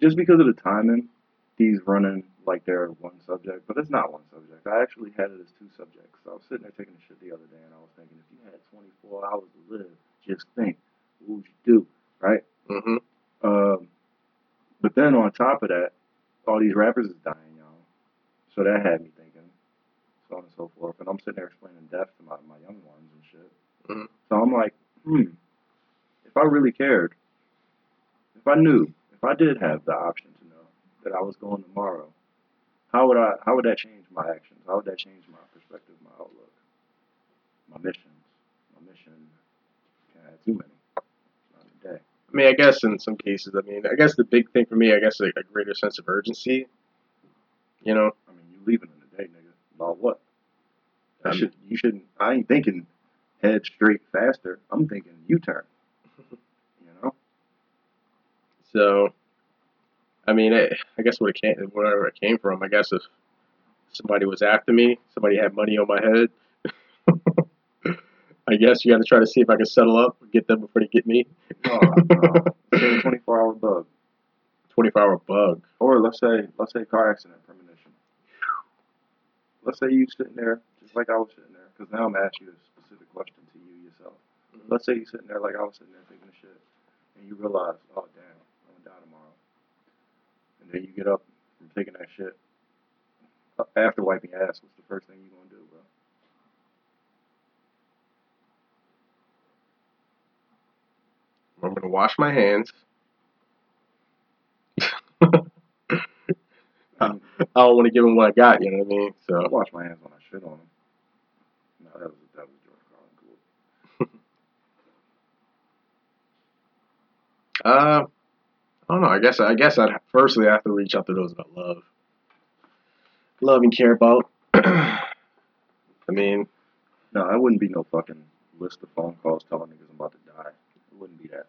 Just because of the timing, he's running like they're one subject, but it's not one subject. I actually had it as two subjects. So I was sitting there taking a shit the other day, and I was thinking, if you had 24 hours to live, just think, what would you do, right? hmm Um, but then on top of that, all these rappers is dying, y'all. So that had me thinking, so on and so forth. And I'm sitting there explaining death to my, my young ones and shit. Mhm. So I'm like, hmm, if I really cared, if I knew, if I did have the option that I was going tomorrow, how would I? How would that change my actions? How would that change my perspective, my outlook, my missions? My mission can't have too many. Not a day. I mean, I guess in some cases, I mean, I guess the big thing for me, I guess, a, a greater sense of urgency. You know, I mean, you leaving in a day, nigga. About what? I Um, should. You shouldn't. I ain't thinking head straight faster. I'm thinking U-turn. You know. So, I mean, it, I guess what it came, wherever it came from, I guess if somebody was after me, somebody had money on my head, I guess you got to try to see if I can settle up and get them before they get me. No, no. 24 hour bug. 24 hour bug. Or let's say, let's say car accident premonition. Let's say you sitting there just like I was sitting there, because now I'm asking you a specific question to you yourself. Mm-hmm. Let's say you sitting there like I was sitting there thinking shit, and you realize, oh damn, I'm gonna die tomorrow. And then you get up from taking that shit. After wiping your ass, what's the first thing you gonna do, bro? I'm going to wash my hands. I don't want to give him what I got, you know what I mean? So I wash my hands when I shit on him. No, that was that was George Carlin cool. uh, I don't know. I guess I guess I'd firstly have to reach out to those that I love, love and care about. I mean, No, I wouldn't be no fucking list of phone calls telling niggas I'm about to die. It wouldn't be that.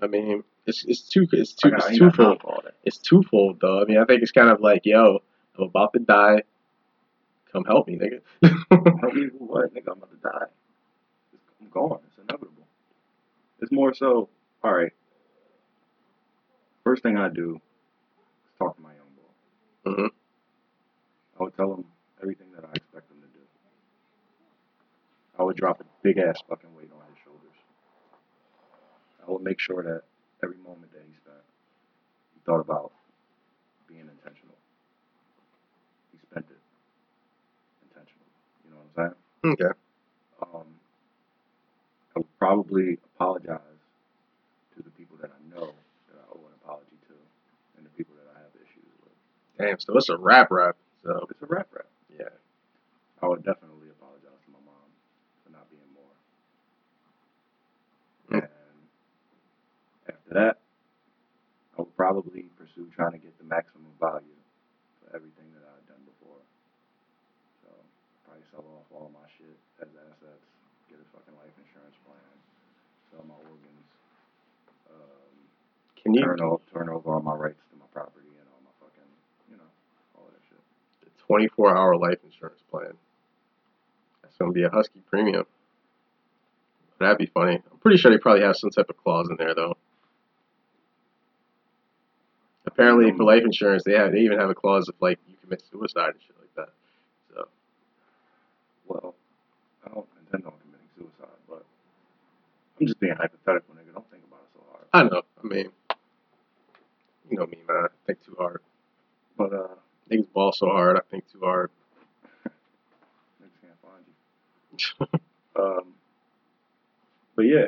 I mean, it's it's too it's too got- I it's ain't got time twofold. for all that. It's twofold though. I mean, I think it's kind of like, yo, I'm about to die. Come help me, nigga. Help me what, nigga? I'm about to die. I'm gone. It's inevitable. It's more so, all right. First thing I do is talk to my young boy. Mhm. I would tell him everything that I expect him to do. I would drop a big ass fucking weight on his shoulders. I would make sure that every moment that he spent, he thought about being intentional. He spent it intentionally. You know what I'm saying? okay. Um, I would probably apologize to the people that I know that I owe an apology to, and the people that I have issues with. Damn, so it's a rap rap. So It's a rap rap. yeah. I would definitely apologize to my mom for not being more. Mm. And after that, I would probably pursue trying to get the maximum value for everything that I've done before. So probably sell off all my shit as assets, get a fucking life insurance plan, sell my organs, um, Can you turn over turn over all my rights to my property and all my fucking you know, all that shit. 24 hour life insurance plan? That's gonna be a husky premium. That'd be funny. I'm pretty sure they probably have some type of clause in there though. Apparently, for life insurance, they have they even have a clause of like you commit suicide and shit like that. So Well, I don't intend on committing suicide, but I'm just being hypothetical, nigga. Don't think about it so hard. I know. I mean, you know me, man. I think too hard. But uh, Niggas ball so hard. I think too hard. niggas can't find you. Um, but yeah,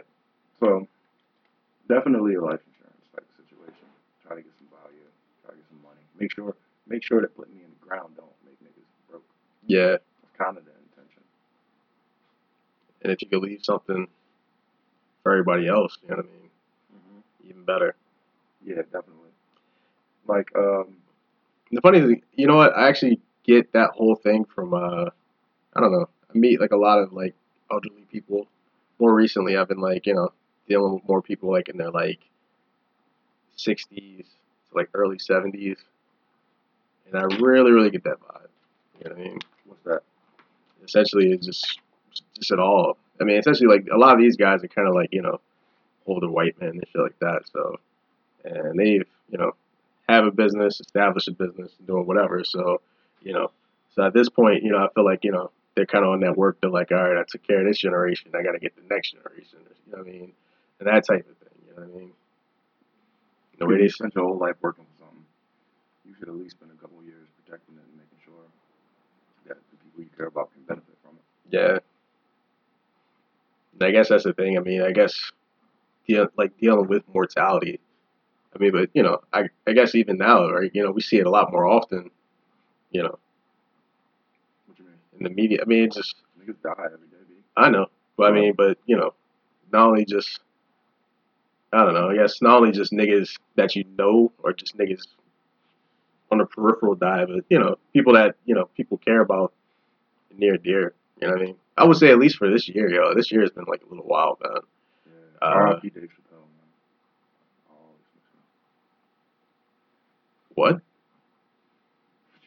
so definitely a life insurance type situation. Try to get some value, try to get some money. Make sure, make sure that putting me in the ground don't make niggas broke. Yeah, That's kind of the intention. and if you could leave something for everybody else, you know what I mean, Mm-hmm. even better. Yeah, definitely. Like, um, The funny thing, you know what? I actually get that whole thing from uh, I don't know. I meet like a lot of like elderly people. More recently, I've been like you know dealing with more people like in their like 60s to like early 70s, and I really really get that vibe. You know what I mean? what's that? essentially it's just just at all. I mean, essentially like a lot of these guys are kind of like you know older white men and shit like that. So, and they've you know have a business, establish a business, doing whatever. So, you know, so at this point, you know, I feel like you know they're kind of on that work. They're like, all right, I took care of this generation. I got to get the next generation. You know what I mean? And that type of thing. You know what I mean? The way you they spent your whole life working for something, you should at least spend a couple of years protecting it and making sure that the people you care about can benefit from it. Yeah. And I guess that's the thing. I mean, I guess deal, like dealing with mortality. I mean, but you know, I I guess even now, right? You know, we see it a lot more often. You know, What you mean? in the media. I mean, it's just Niggas die every day, B. I know, but I mean, but you know, not only just I don't know. I guess not only just niggas that you know, or just niggas on the peripheral die, but you know, people that you know people care about near and dear. You know what I mean? I would say at least for this year, yo. This year has been like a little wild, man. Yeah. Uh, R.I.P. Dave Chappelle, man. I always miss him. What? What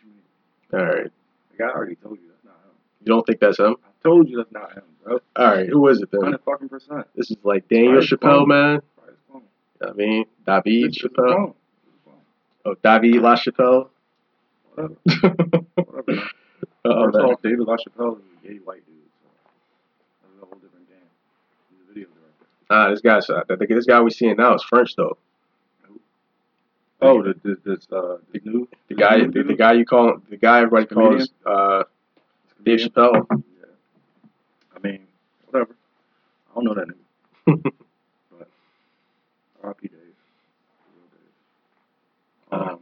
you mean? All right. Like, I already told you that's not him. You don't think that's him? I told you that's not him, bro. All right. Who is it then? Hundred fucking percent. This is like Daniel Right, Chappelle, phone. man. Phone. You know what I mean, David It's his Chappelle. Oh, David LaChapelle. Whatever. oh, Whatever. man. man. First off, David LaChapelle is a gay white dude, so that's a whole different game. He's a video director. Ah, this guy's uh, the- this guy we're seeing now is French though. Oh, the, the, this uh, the new The guy, the, the guy you call, the guy everybody calls uh, Dave Chappelle. Yeah. I mean, whatever. I don't know that nigga, but R.I.P. Dave. Dave. Um,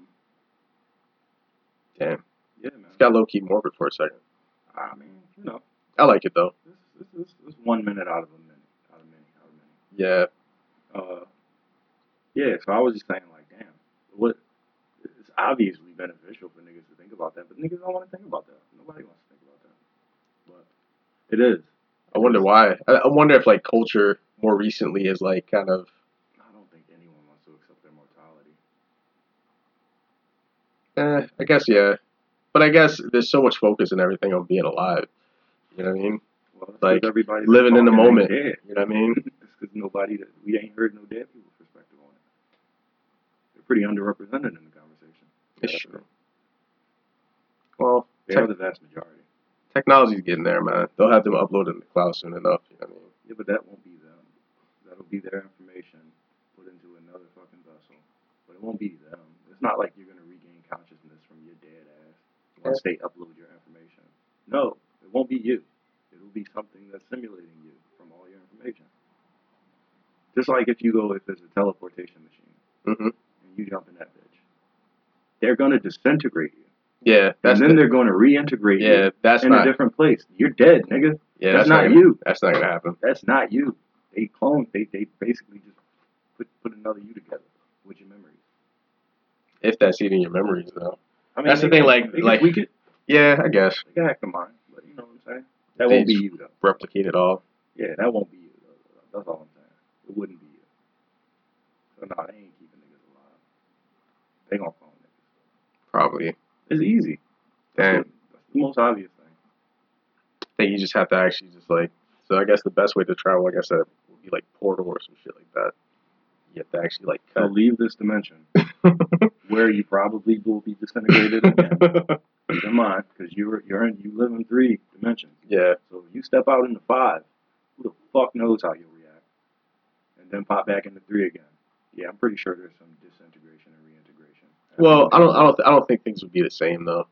Damn, yeah, man. it's got low key morbid for a second. I mean, you know, I like it though. this this this, this one minute out of a minute, out of many, out of many. Yeah, Uh, yeah, so I was just saying, like, what? It's obviously beneficial for niggas to think about that, but niggas don't want to think about that. Nobody wants to think about that. But it is. I wonder why. I, wonder if like culture more recently is like kind of I don't think anyone wants to accept their mortality. Eh, I guess yeah, but I guess there's so much focus and everything on being alive. You know what I mean? Well, Like, everybody living in the moment. Dead. You know what I mean? It's because nobody we ain't heard no dead people's perspective on it. They're pretty underrepresented in the conversation. It's true. Well, They tech- are the vast majority. technology's getting there, man. They'll have them uploaded in the cloud soon enough. You know I mean? Yeah, but that won't be them. That'll be their information put into another fucking vessel. But it won't be them. It's not like you're gonna regain consciousness from your dead ass once they upload your information. No, it won't be you. It'll be something that's simulating you from all your information. Just like if you go if there's a teleportation machine hmm and you jump in that bitch, they're gonna disintegrate you, Yeah, that's and then the- they're gonna reintegrate yeah, you that's in a different place. You're dead, nigga. yeah, that's that's, not gonna, you. That's not gonna happen. That's not you. They clone. They they basically just put put another you together with your memories. If that's even your memories, though. I mean, That's the thing, like- like- tweak it. Yeah, I guess They the mind, but you know what I'm saying. That They won't be you though. replicate it all. Yeah, that won't be you. Though. That's all I'm saying. It wouldn't be you. So no, they ain't keeping niggas alive. They gonna clone niggas. Probably. It's easy. Damn. That's the most obvious thing. I think you just have to actually just like. So I guess the best way to travel, like I said, would be like portal or some shit like that. You have to actually like So leave this dimension where you probably will be disintegrated again. Keep in mind, because you're you're in you live in three dimensions. yeah, So if you step out into five, who the fuck knows how you'll react? And then pop back into three again. Yeah, I'm pretty sure there's some disintegration. Well, I don't, I don't, I don't think things would be the same though.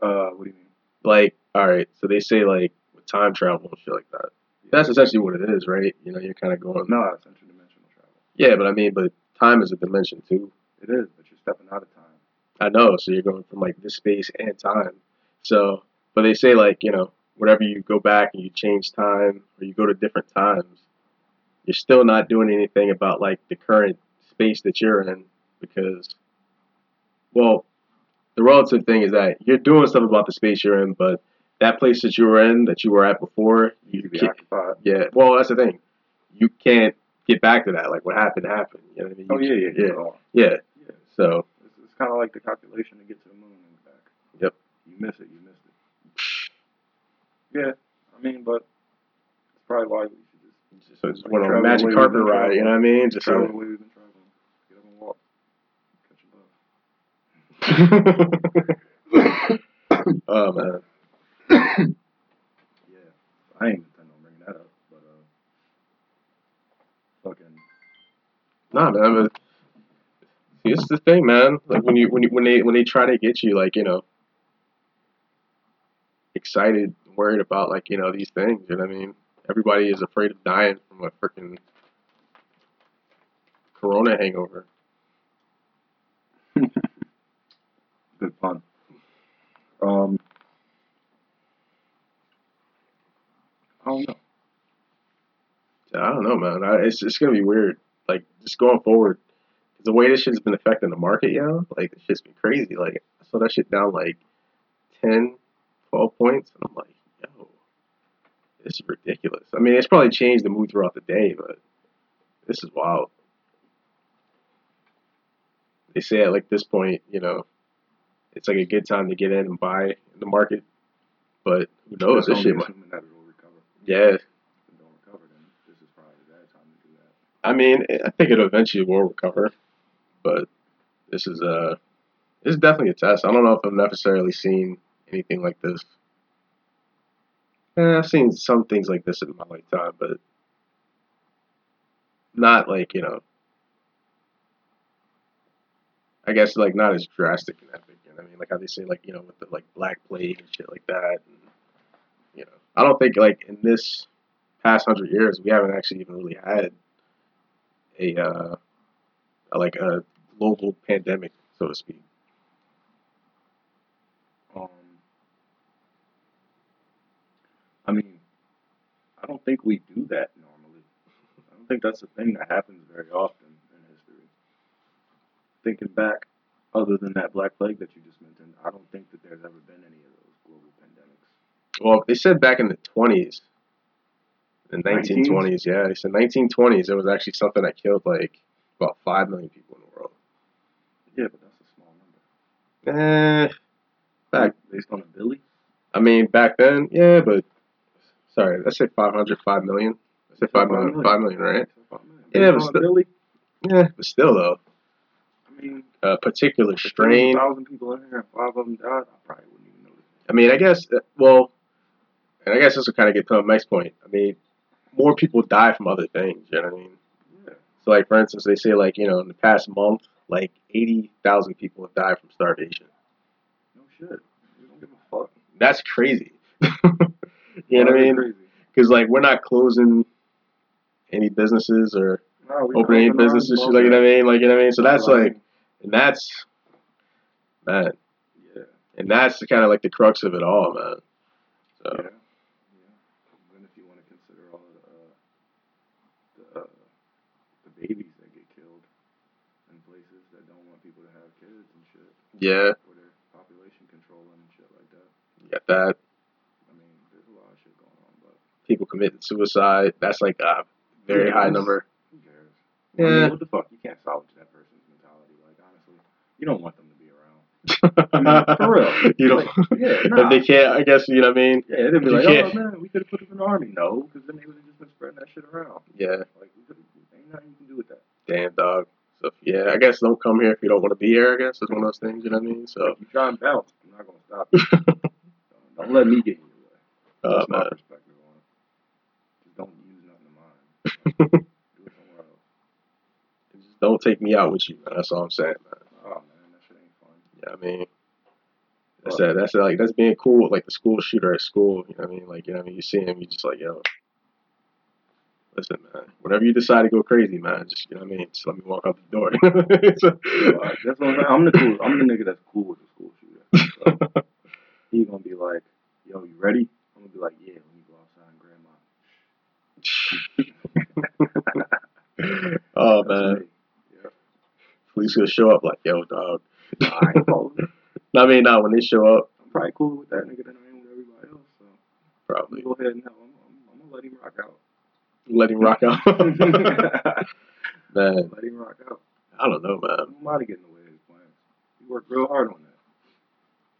Uh, what do you mean? Like, all right, so they say like with time travel and shit like that. That's essentially what it is, right? You know, you're kind of going. No, it's interdimensional travel. Yeah, but I mean, but time is a dimension too. It is, but you're stepping out of time. I know, so you're going from like this space and time. So, but they say like you know, whenever you go back and you change time or you go to different times, you're still not doing anything about like the current space that you're in because, well, the relative thing is that you're doing stuff about the space you're in, but that place that you were in that you were at before, You you could be can't, occupied. yeah. Well, that's the thing. You can't get back to that. Like what happened happened. You know what I mean? Oh yeah, yeah, yeah, yeah. yeah. yeah. So It's, it's kind of like the calculation to get to the moon and back. Yep. You miss it, you miss it. Yeah, I mean, but it's probably why we should just So it's Like went on a magic carpet ride, you know what I mean? Just travel so. the way we've been traveling. Get up and walk. Catch a bus. Oh man, Yeah, I ain't intending on bringing that up, but uh, fucking nah, man. But this the thing, man. Like when you when you when they when they try to get you, like you know, excited, worried about like you know these things. You know what I mean? Everybody is afraid of dying from a freaking corona hangover. Good fun. Um, I don't know. I don't know, man. I, it's it's gonna be weird. Like just going forward, the way this shit's been affecting the market, yo, like this shit's been crazy. Like I saw that shit down like 10, 12 points, and I'm like, yo, this is ridiculous. I mean, it's probably changed the mood throughout the day, but this is wild. They say at like this point, you know, it's like a good time to get in and buy in the market, but who knows? This shit, might, that yeah. If it don't recover, then this is probably the bad time to do that. I mean, I think it eventually will recover, but this is a this is definitely a test. I don't know if I've necessarily seen anything like this. Eh, I've seen some things like this in my lifetime, but not like you know. I guess like not as drastic and epic. You know what I mean, like say like you know with the like Black Plague and shit like that. And, you know, I don't think like in this past hundred years we haven't actually even really had a uh, like a global pandemic, so to speak. Um, I mean, I don't think we do that normally. I don't think that's a thing that happens very often in history. Thinking back, other than that Black Plague that you just mentioned, I don't think that there's ever been any of those global pandemics. Well, they said back in the twenties, the 19s? nineteen twenties. Yeah, they said nineteen twenties. It was actually something that killed like about five million people in the world. Yeah, but that's a small number. Eh, back. Based on a Billy? I mean, back then, yeah, but sorry, let's say 500, 5 million. Let's say five million, five million, right? Yeah, but Based on a still- Yeah, but still though, a particular if there was strain. thousand people in here and five of them died, I probably wouldn't even notice. I mean, I guess, uh, well, and I guess this will kind of get to my next point. I mean, more people die from other things, you know what I mean? Yeah. So, like, for instance, they say, like, you know, in the past month, like, 80,000 people have died from starvation. No shit. We don't give a fuck. That's crazy. you know what I mean? Because, like, we're not closing any businesses or No, opening open business and arms, shit. Like you know what I mean? Like you know what I mean? So that's like, and that's man, Yeah. and that's kind of like the crux of it all, man. So Yeah. Yeah. Then if you want to consider all the, uh, the, uh, the babies that get killed in places that don't want people to have kids and shit, yeah, or their population controlling and shit like that. you got that. I mean, there's a lot of shit going on, but People committing suicide. That's like a very Yeah, high number. who cares? I mean, Yeah. what the fuck? You can't salvage that person's mentality. Like, honestly, you don't want them to be around. I mean, for real. you know, Like, yeah, if nah. they can't, I guess you know what I mean. Yeah, they'd be like, can't- oh man, we could have put them in the army. No, because then they would have just been spreading that shit around. Yeah, Like, we could ain't nothing you can do with that. damn dog. So yeah, I guess don't come here if you don't want to be here. I guess it's one of those things. You know what I mean? So If you try and bounce, I'm not gonna stop you. Don't- don't let me get in your way. Oh, That's my man. perspective on it. Just don't use nothing of mine. do it somewhere else. just don't take me out with you, man. That's all I'm saying. Man, that shit ain't fun. Yeah, I mean, that's that. That's like that's being cool with like the school shooter at school. You know what I mean? Like you know what I mean? You see him, you just like yo. Listen, man. Whenever you decide to go crazy, man, just you know what I mean. Just let me walk out the door. So- that's what I'm saying. I'm the cool. I'm the nigga that's cool with the school shooter. So, he gonna be like, "Yo, you ready?" I'm gonna be like, "Yeah, let me go outside and grab my." oh That's man. Yeah. police gonna show up like yo, dog. I ain't following. I mean, not when they show up, I'm probably cool with that nigga than I am with everybody else. So probably go ahead and I'm, I'm, I'm gonna let him rock out. let him rock out. man, let him rock out. I don't know, man. I'm out to get in the way of his plans. He worked real hard on that.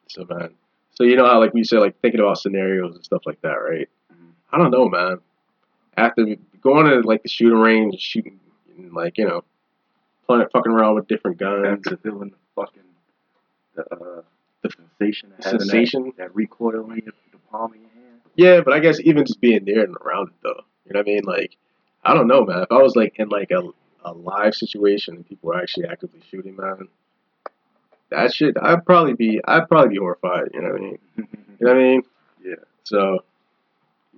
So man, so you know how like we say like thinking about scenarios and stuff like that, right? Mhm. I don't know, man. After going to like the shooting range, shooting, and, like you know, playing, fucking around with different guns, After feeling the fucking the uh The sensation of the having sensation. that, that recoil in your, the palm of your hand. Yeah, but I guess even just being there and around it though, you know what I mean? Like, I don't know, man. If I was like in like a a live situation and people were actually actively shooting, man, that shit, I'd probably be, I'd probably be horrified. You know what I mean? You know what I mean? yeah, So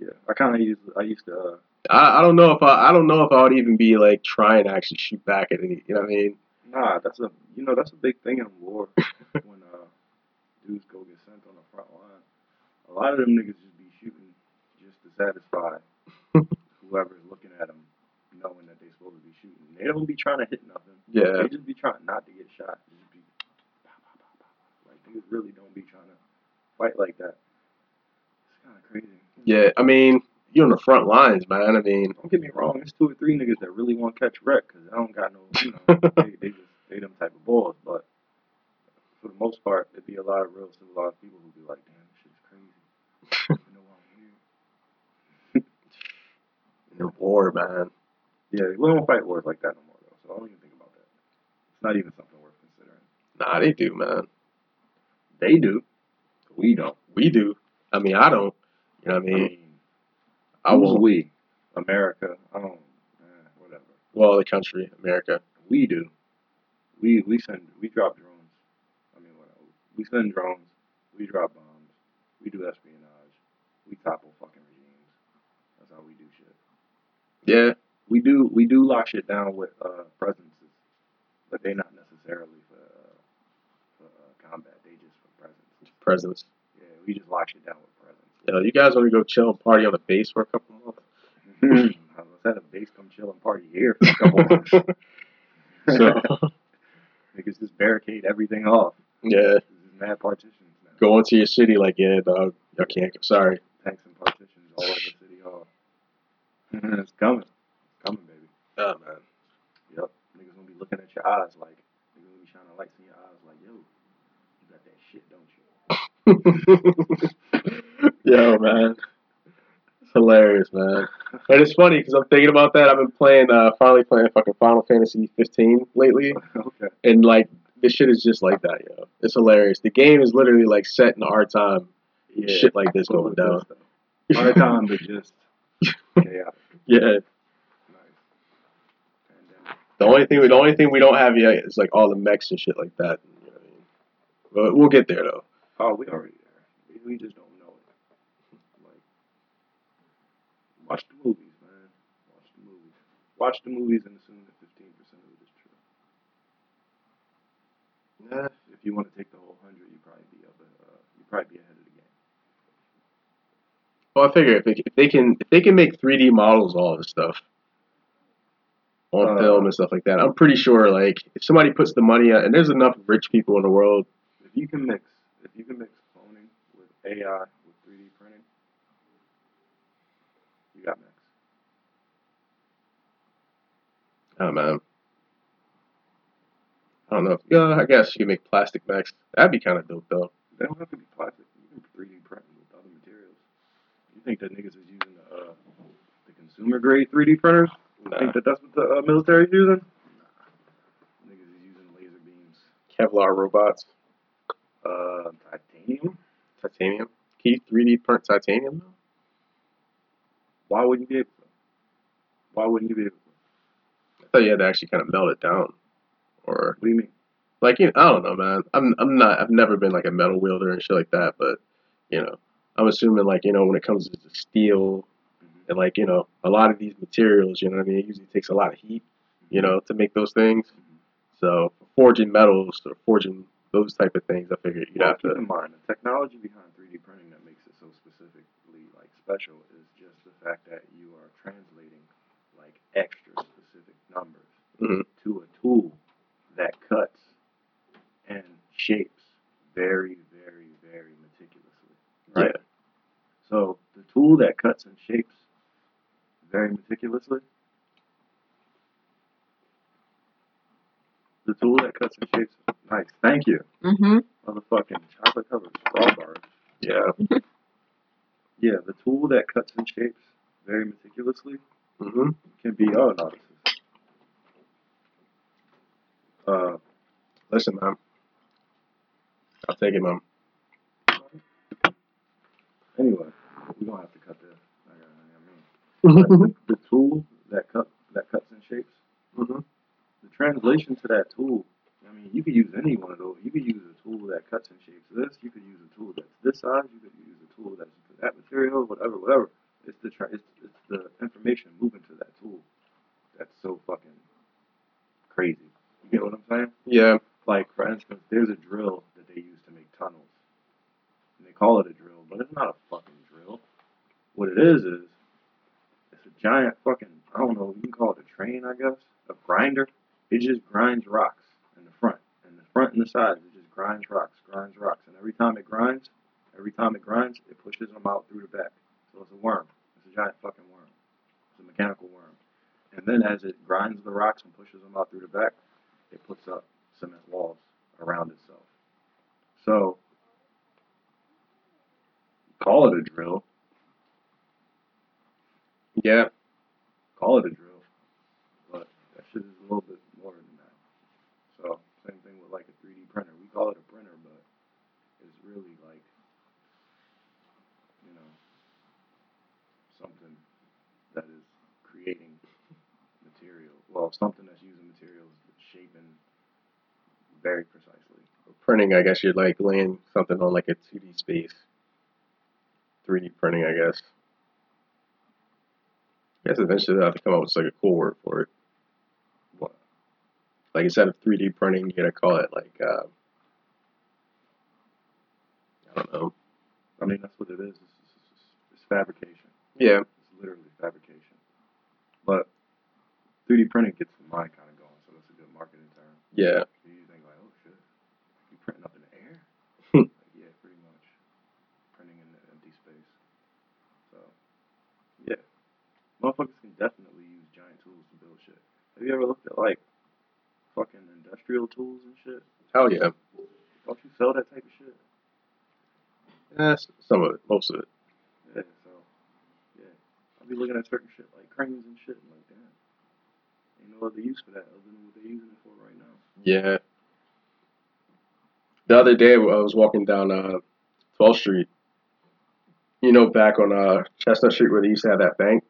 yeah. I kind of used I used to uh, I, I don't know if I, I don't know if I would even be like trying to actually shoot back at any. You know what I mean? Nah. That's a you know that's a big thing in war when uh dudes go get sent on the front line. A lot of them niggas just be shooting just to satisfy whoever's looking at them, knowing that they're supposed to be shooting. They don't be trying to hit nothing. Yeah. They just be trying not to get shot. They just be pow, pow, pow. like niggas really don't be trying to fight like that. It's kind of crazy. Yeah. I mean, you're on the front lines, man. I mean, Don't get me wrong. There's two or three niggas that really want to catch wreck because I don't got no, you know, they, they just they them type of balls. But for the most part, there'd be a lot of real civilized people who'd be like, "Damn, this shit's crazy." you know why I'm here? you're war, man. Yeah, we don't fight wars like that no more though. So I don't even think about that. It's not even something worth considering. Nah, they do, man. They do. We don't. We do. I mean, I don't. You know what I I mean? I won't. we? America. Oh, don't. Eh, whatever. Well, the country, America. We do. We we send we drop drones. I mean, what, we send drones. We drop bombs. We do espionage. We topple fucking regimes. That's how we do shit. Yeah. We do we do lock shit down with uh, presences, but they not necessarily for uh, for uh, combat. They just for presence. Presidents. Yeah, we just lock shit down with Yo, you guys want to go chill and party on the base for a couple months? presence. Mm-hmm. I was at a base come chill and party here for a couple months. so, Niggas just barricade everything off. yeah, mad partitions now. go into your city like, yeah, dog, y'all can't go. Sorry. tanks and partitions all over City Hall. Mm-hmm, it's coming. It's coming, baby. Oh, man. Yep. Niggas gonna be looking at your eyes like, niggas gonna be shining lights in your eyes like, yo, you got that shit, don't you? Yo, man. It's hilarious, man. And it's funny because I'm thinking about that. I've been playing, uh, finally playing fucking Final Fantasy 15 lately. okay. And, like, this shit is just like that, yo. It's hilarious. The game is literally, like, set in our time. Yeah. Shit like this going down. Our time, but just chaotic. Yeah. Nice. The only thing, the only thing we don't have yet is, like, all the mechs and shit like that. You know I mean? But we'll get there, though. Oh, we already there. We, we just don't know it. Like, watch the movies, man. Watch the movies. watch the movies and assume that fifteen percent of it is true. Yeah. If you want to take the whole hundred, you probably be up. Uh, you probably be ahead of the game. Well, I figure if they, if they can if they can make 3D models, of all this stuff on Uh, film and stuff like that, I'm pretty sure like if somebody puts the money out, and there's enough rich people in the world. If you can mix, if you can mix cloning with AI with 3D printing, you got mix. Oh man, I don't know. Yeah, I guess you make plastic mechs. That'd be kind of dope though. They don't have to be plastic. You can 3D print with other materials. You think that niggas is using the uh, the consumer grade 3D printers? You Nah. think that that's what the uh, military's using? Nah. Niggas is using laser beams. Kevlar robots, Uh, titanium. titanium. Can you 3D print titanium though? Why wouldn't you be able to? Why wouldn't you be able to? I thought you had to actually kind of melt it down, or What do you mean? like you know, I don't know, man. I'm I'm not. I've never been like a metal wielder and shit like that, but you know, I'm assuming like you know when it comes to steel Mhm. and like you know a lot of these materials, you know what I mean. It usually takes a lot of heat, you know, to make those things. Mhm. So forging metals or forging those type of things, I figured you'd Well, have keep to. in mind the technology behind 3D printing that makes it so specifically like special is just the fact that you are translating like extra specific numbers Mhm. to a tool that cuts and shapes very, very, very meticulously. Right. Yeah. So the tool that cuts and shapes very meticulously. The tool that cuts and shapes. Nice. Thank you. Mm-hmm. Motherfucking chocolate covered straw bars. Yeah. Yeah, the tool that cuts and shapes very meticulously hmm can be oh no, this is uh Listen, man. I'll take it, man. anyway, we don't have to cut this. I got I mean. hmm But the tool that cut that cuts and shapes, the translation to that tool, I mean, you could use any one of those. You could use a tool that cuts and shapes this. You could use a tool that's this size. You could use a tool that's that material, whatever, whatever. It's the tra- it's, it's the information moving to that tool that's so fucking crazy. You get what I'm saying? Yeah. Like for instance, there's a drill that they use to make tunnels, and they call it a drill, but it's not a fucking drill. What it is is it's a giant fucking I don't know. You can call it a train, I guess, a grinder. It just grinds rocks in the front, and the front and the sides. It just grinds rocks, grinds rocks, and every time it grinds, every time it grinds, it pushes them out through the back. So it's a worm. It's a giant fucking worm. It's a mechanical worm. And then as it grinds the rocks and pushes them out through the back, it puts up cement walls around itself. So call it a drill, Yeah. call it a drill, but that shit is a little bit more than that. So same thing with like a 3D printer. We call it a printer, but it's really like you know something that is creating material. Well, something that's using materials shaping very precisely. Printing, I guess you're like laying something on like a 2D space. 3D printing, I guess. I guess eventually they'll have to come up with like a cool word for it. What? Like instead of 3D printing, you gotta call it like, uh, I don't know. I mean, that's what it is. It's, it's, it's, it's fabrication. Yeah. It's literally fabrication. But 3D printing gets the mind kind of going, so that's a good marketing term. Yeah. So you think like, oh shit, you printing up in the air? Hmm. like, yeah, pretty much. Printing in the empty space. So, yeah. Motherfuckers can definitely use giant tools to build shit. Have you ever looked at like fucking industrial tools and shit? Hell yeah. Don't you sell that type of shit? That's some of it, most of it. Yeah, so yeah. I'll be looking at certain shit like cranes and shit and like that. Ain't no other use for that other than what they're using it for right now. Yeah. The other day I was walking down uh 12th Street. You know, back on uh Chestnut Street where they used to have that bank.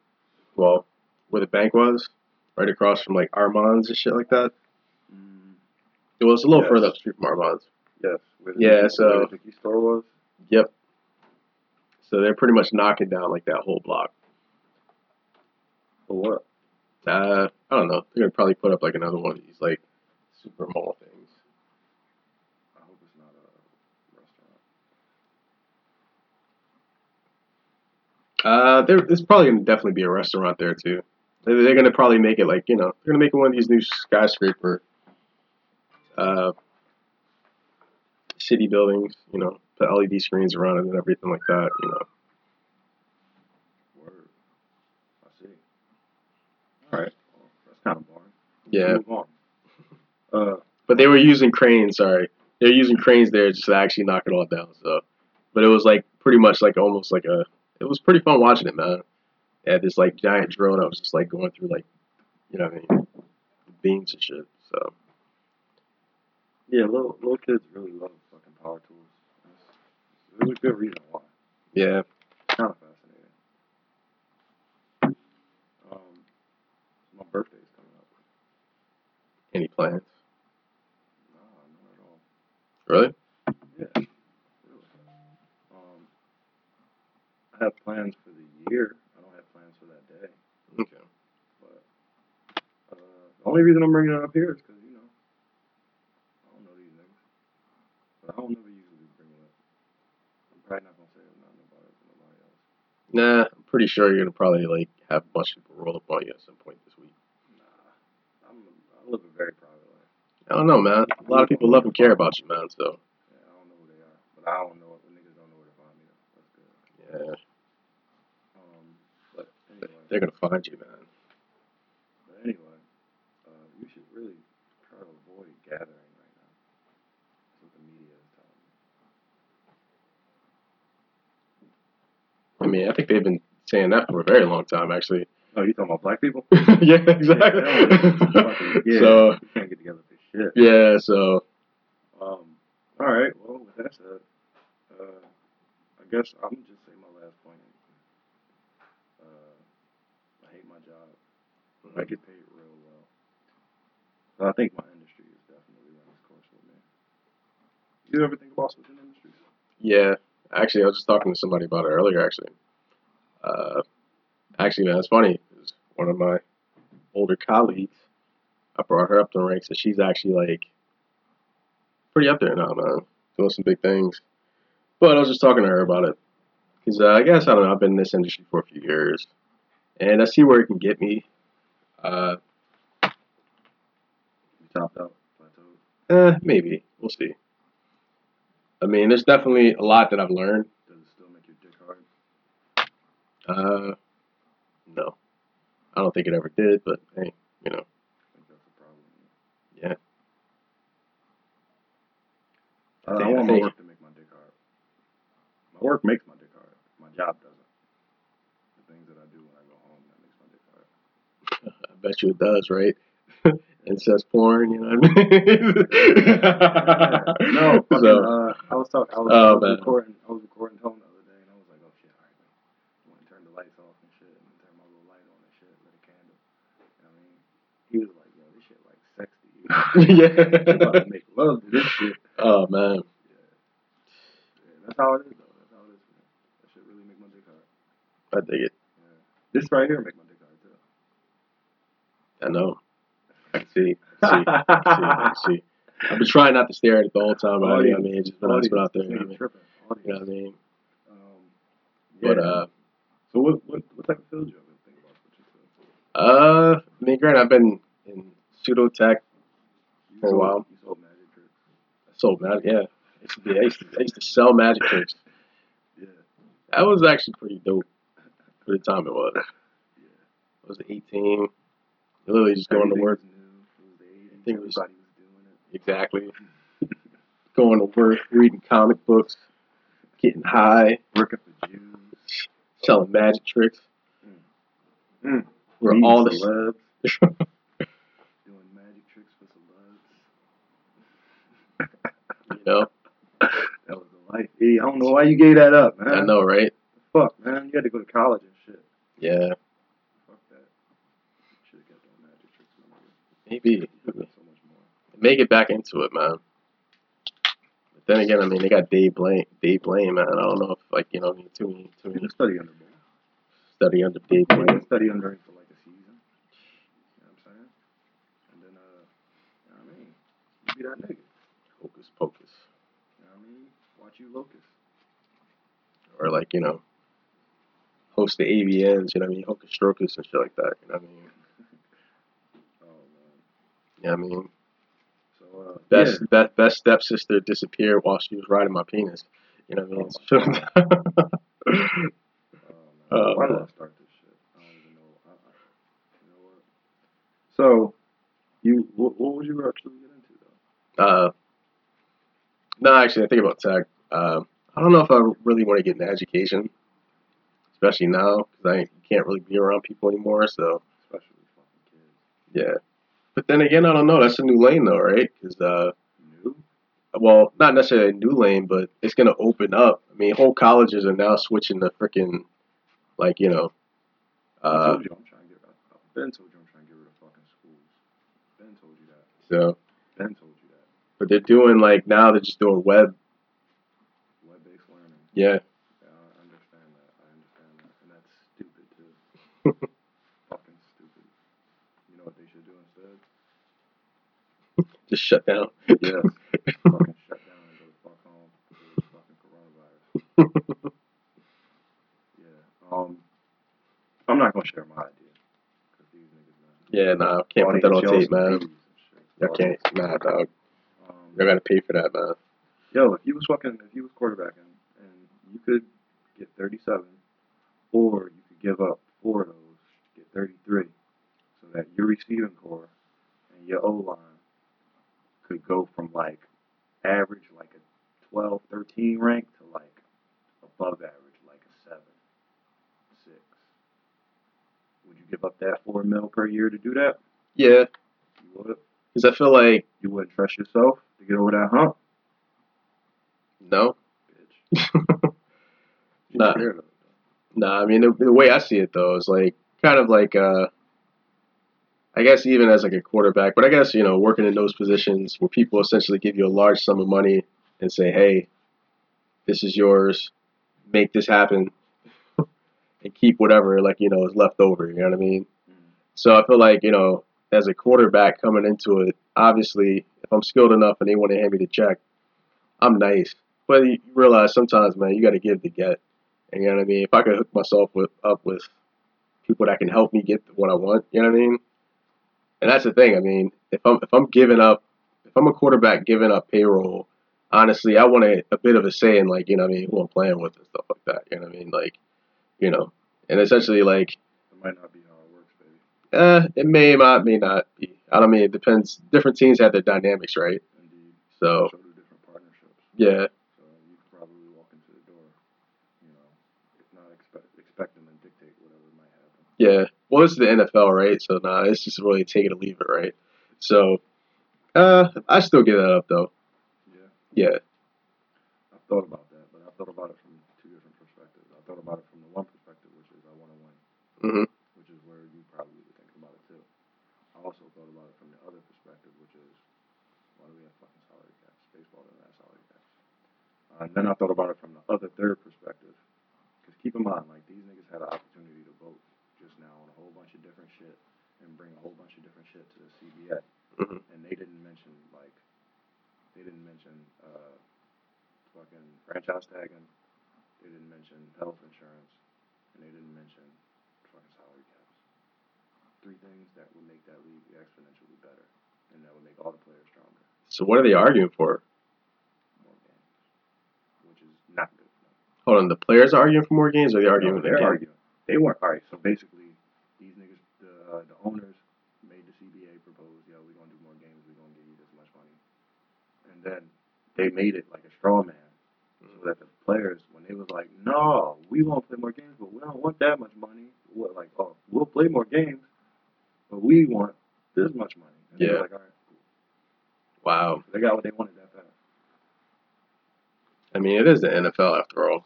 Well, where the bank was, right across from like Armand's and shit like that. Mm, It was a little Yes. further up the street from Armand's. yes. The Yeah, Dickie- so- the store was. Yep. So they're pretty much knocking down like that whole block. For what? Uh, I don't know. They're gonna probably put up like another one of these like super mall things. I hope it's not a restaurant. Uh, there, there's probably gonna definitely be a restaurant there too. They're, they're gonna probably make it like you know they're gonna make it one of these new skyscraper, uh, city buildings. You know, put LED screens around it and everything like that. You know. Word. I see. All right. Well, that's kind of boring. Yeah, Move on. Uh, but they were using cranes. Sorry, they're using cranes there just to actually knock it all down. So, but it was like pretty much like almost like a. It was pretty fun watching it, man. They had this like giant drone I was just like going through like, you know what I mean, beams and shit. So yeah, little little kids really love fucking power tools. There's, there's a good reason why. yeah, Kind of fascinating. Um, my birthday's coming up. any plans? No, not at all. Really? Yeah, I have plans for the year. I don't have plans for that day. Okay. But uh, the only reason I'm bringing it up here is because you know I don't know these niggas, but I don't never usually bring it up. I'm probably not gonna say nothing about it to nobody else. Nah, I'm pretty sure you're gonna probably like have a bunch of people roll up on you at some point this week. Nah, I'm I live a very private life. I don't know, man. A lot of people love and care about you, man. So Yeah, I don't know who they are, but I don't know the niggas don't know where to find me. That's good. yeah, they're gonna find you, man. but anyway, uh, you should really try to avoid gathering right now. That's what the media is telling me. I mean, I think they've been saying that for a very long time, actually. Oh, you talking about black people? yeah, exactly. Fucking- yeah, So we can't get together for shit. yeah, so Um, all right. Well, with that said, uh, I guess I'm just say my last point. Uh, I hate my job. I get paid real well. So I think my industry is definitely run its course with me. You ever think about switching industries? Yeah, actually, I was just talking to somebody about it earlier. Actually, uh, actually, man, it's funny. 'cause one of my older colleagues, I brought her up the ranks, and she's actually like pretty up there now, man, doing some big things. But I was just talking to her about it because uh, I guess I don't know. I've been in this industry for a few years, and I see where it can get me. Uh, topped out, plateaued. eh, maybe we'll see. I mean, there's definitely a lot that I've learned. Does it still make your dick hard? Uh, no, I don't think it ever did. But hey, you know, I think that's a problem. Yeah. I think- I want my think- work to make my dick hard. My work makes my dick hard. My job doesn't. The things that I do when I go home that makes my dick hard. I bet you it does, right? Incest porn, you know what I mean? no, fucking, so, uh, I was talking. I was, Oh, I was recording. I was recording tone the other day, and I was like, "Oh shit, alright, man. I want to turn the lights off and shit, and turn my little light on and shit, lit a candle." You know what I mean, he was like, "Yo, this shit like sexy. You about yeah. to make love to this shit." Oh man, Yeah. yeah, that's how it is though. That's how it is me. That shit really make my dick hard. I dig it. Yeah. This right here make my dick hard too. I know. I can see. I see. I see. I see. I've been trying not to stare at it the whole time, but I, mean, I just been out, been out there. You know what I mean? You know what I mean? Um, But uh, so what, what what type of field you ever think about uh, I mean, granted, I've been in pseudo tech. For a while. You sold magic tricks. sold magic. Yeah, I used to, be, I used to, I used to sell magic tricks. Yeah. That was actually pretty dope for the time it was. Yeah. I was 18. Literally just going to work. new. It was the 80s. Everything was- Everybody was doing it. Exactly. going to work, reading comic books, getting high, Working for Jews. selling magic tricks. Mm. We're Meeting all the celebs. Doing magic tricks for celebs. you know. That was the life. Hey, I don't know why you gave that up, man. I know, right? Fuck, man. You had to go to college and shit. Yeah, Maybe. Make it back into it, man. But then again, I mean, they got Dave Blaine. Dave Blaine, man. I don't know if, like, you know, too many, too many. Study under Blaine. Study under Dave Blaine. Study under him for like a season. You know what I'm saying? And then, uh, you know what I mean? You be that nigga. Hocus pocus. You know what I mean? Watch you locus. Or like, you know, host the ABNs, you know what I mean? Hocus strokers and shit like that. You know what I mean? Man. You know what I mean? So uh, Best best best stepsister disappeared while she was riding my penis. You know what I mean? Oh. Oh, Why did. I start this shit? I don't even know. I, I, you know what? So, you what, what would you actually get into though? uh, no, actually, I think about tech. Uh, I don't know if I really want to get into education, especially now because I can't really be around people anymore. So Especially fucking kids. yeah. But then again, I don't know. That's a new lane though, right? Because uh, New? well, not necessarily a new lane, but it's gonna open up. I mean, whole colleges are now switching to freaking, like you know, I uh, told you I'm trying to get. I've been told you I'm trying to get rid of fucking schools. Ben told you that. so. Ben told you that. But they're doing like now they're just doing web. Web-based learning. Yeah, Yeah, I understand that. I understand that, and that's stupid too. fucking stupid. You know what they should do instead? Just shut down. Yes. fucking shut down and go fuck home because of this fucking coronavirus. Yeah. Um, I'm not gonna share my idea because these niggas, yeah, nah, can't put that on tape, man. I can't, nah, dog. Um, You gotta pay for that, man. yo, if you was fucking, if you was quarterbacking and you could get 37, or you could give up four of those, get 33, so that your receiving core and your O line could go from like average, like a 12, 13 rank to like above average, like a 7, 6. Would you give up that 4 mil per year to do that? Yeah, You would. because I feel like You wouldn't trust yourself to get over that hump, no, bitch. Nah. scared of it, nah. I mean, the, the way I see it though is like kind of like uh, I guess even as like a quarterback, but I guess you know working in those positions where people essentially give you a large sum of money and say, hey, this is yours, make this happen, and keep whatever like you know is left over. You know what I mean? Mm. So I feel like, you know, as a quarterback coming into it, obviously, if I'm skilled enough and they want to hand me the check, I'm nice. But you realize sometimes, man, you got to give to get. And you know what I mean? If I could hook myself with, up with people that can help me get what I want, you know what I mean? And that's the thing. I mean, if I'm if I'm giving up, if I'm a quarterback giving up payroll, honestly, I want a, a bit of a say in like, you know what I mean, who I'm playing with and stuff like that. You know what I mean? Like, you know, and essentially like It might not be how it works, baby. uh, it may not, may not be. I don't mean it depends. Different teams have their dynamics, right? Indeed. So So different partnerships. yeah, So you could probably walk into the door, you know, if not expect expect them dictate whatever might happen. yeah. Well, this is the NFL, right? So nah, it's just really take it or leave it, right? So, uh, I still give that up though. Yeah. Yeah, I've thought about that, but I thought about it from two different perspectives. I thought about it from the one perspective, which is I want to win, hmm which is where you probably would think about it too. I also thought about it from the other perspective, which is why do we have fucking salary caps? Baseball doesn't have salary caps. Uh, and then I thought about it from the other third perspective, because keep in mind, like these niggas had an opportunity to vote just now on a whole bunch of different shit and bring a whole bunch of different shit to the CBA, Mhm. and they didn't mention like they didn't mention uh, fucking franchise tagging, they didn't mention health insurance, and they didn't mention fucking salary caps. Three things that would make that league exponentially better, and that would make all the players stronger. So what are they arguing for? More games, which is not good. for. Hold on, the players are arguing for more games, or are they arguing No, with the they're game? arguing. They weren't all right. So basically, these niggas, the uh, the owners made the CBA propose, yo, we're gonna do more games, we're gonna give you this much money, and then they made it like a straw man, so that the players, when they was like, no, we won't play more games, but we don't want that much money. What like, oh, we'll play more games, but we want this much money. And Yeah. like, all right, cool. Wow. So they got what they wanted that fast. I mean, it is the NFL after all.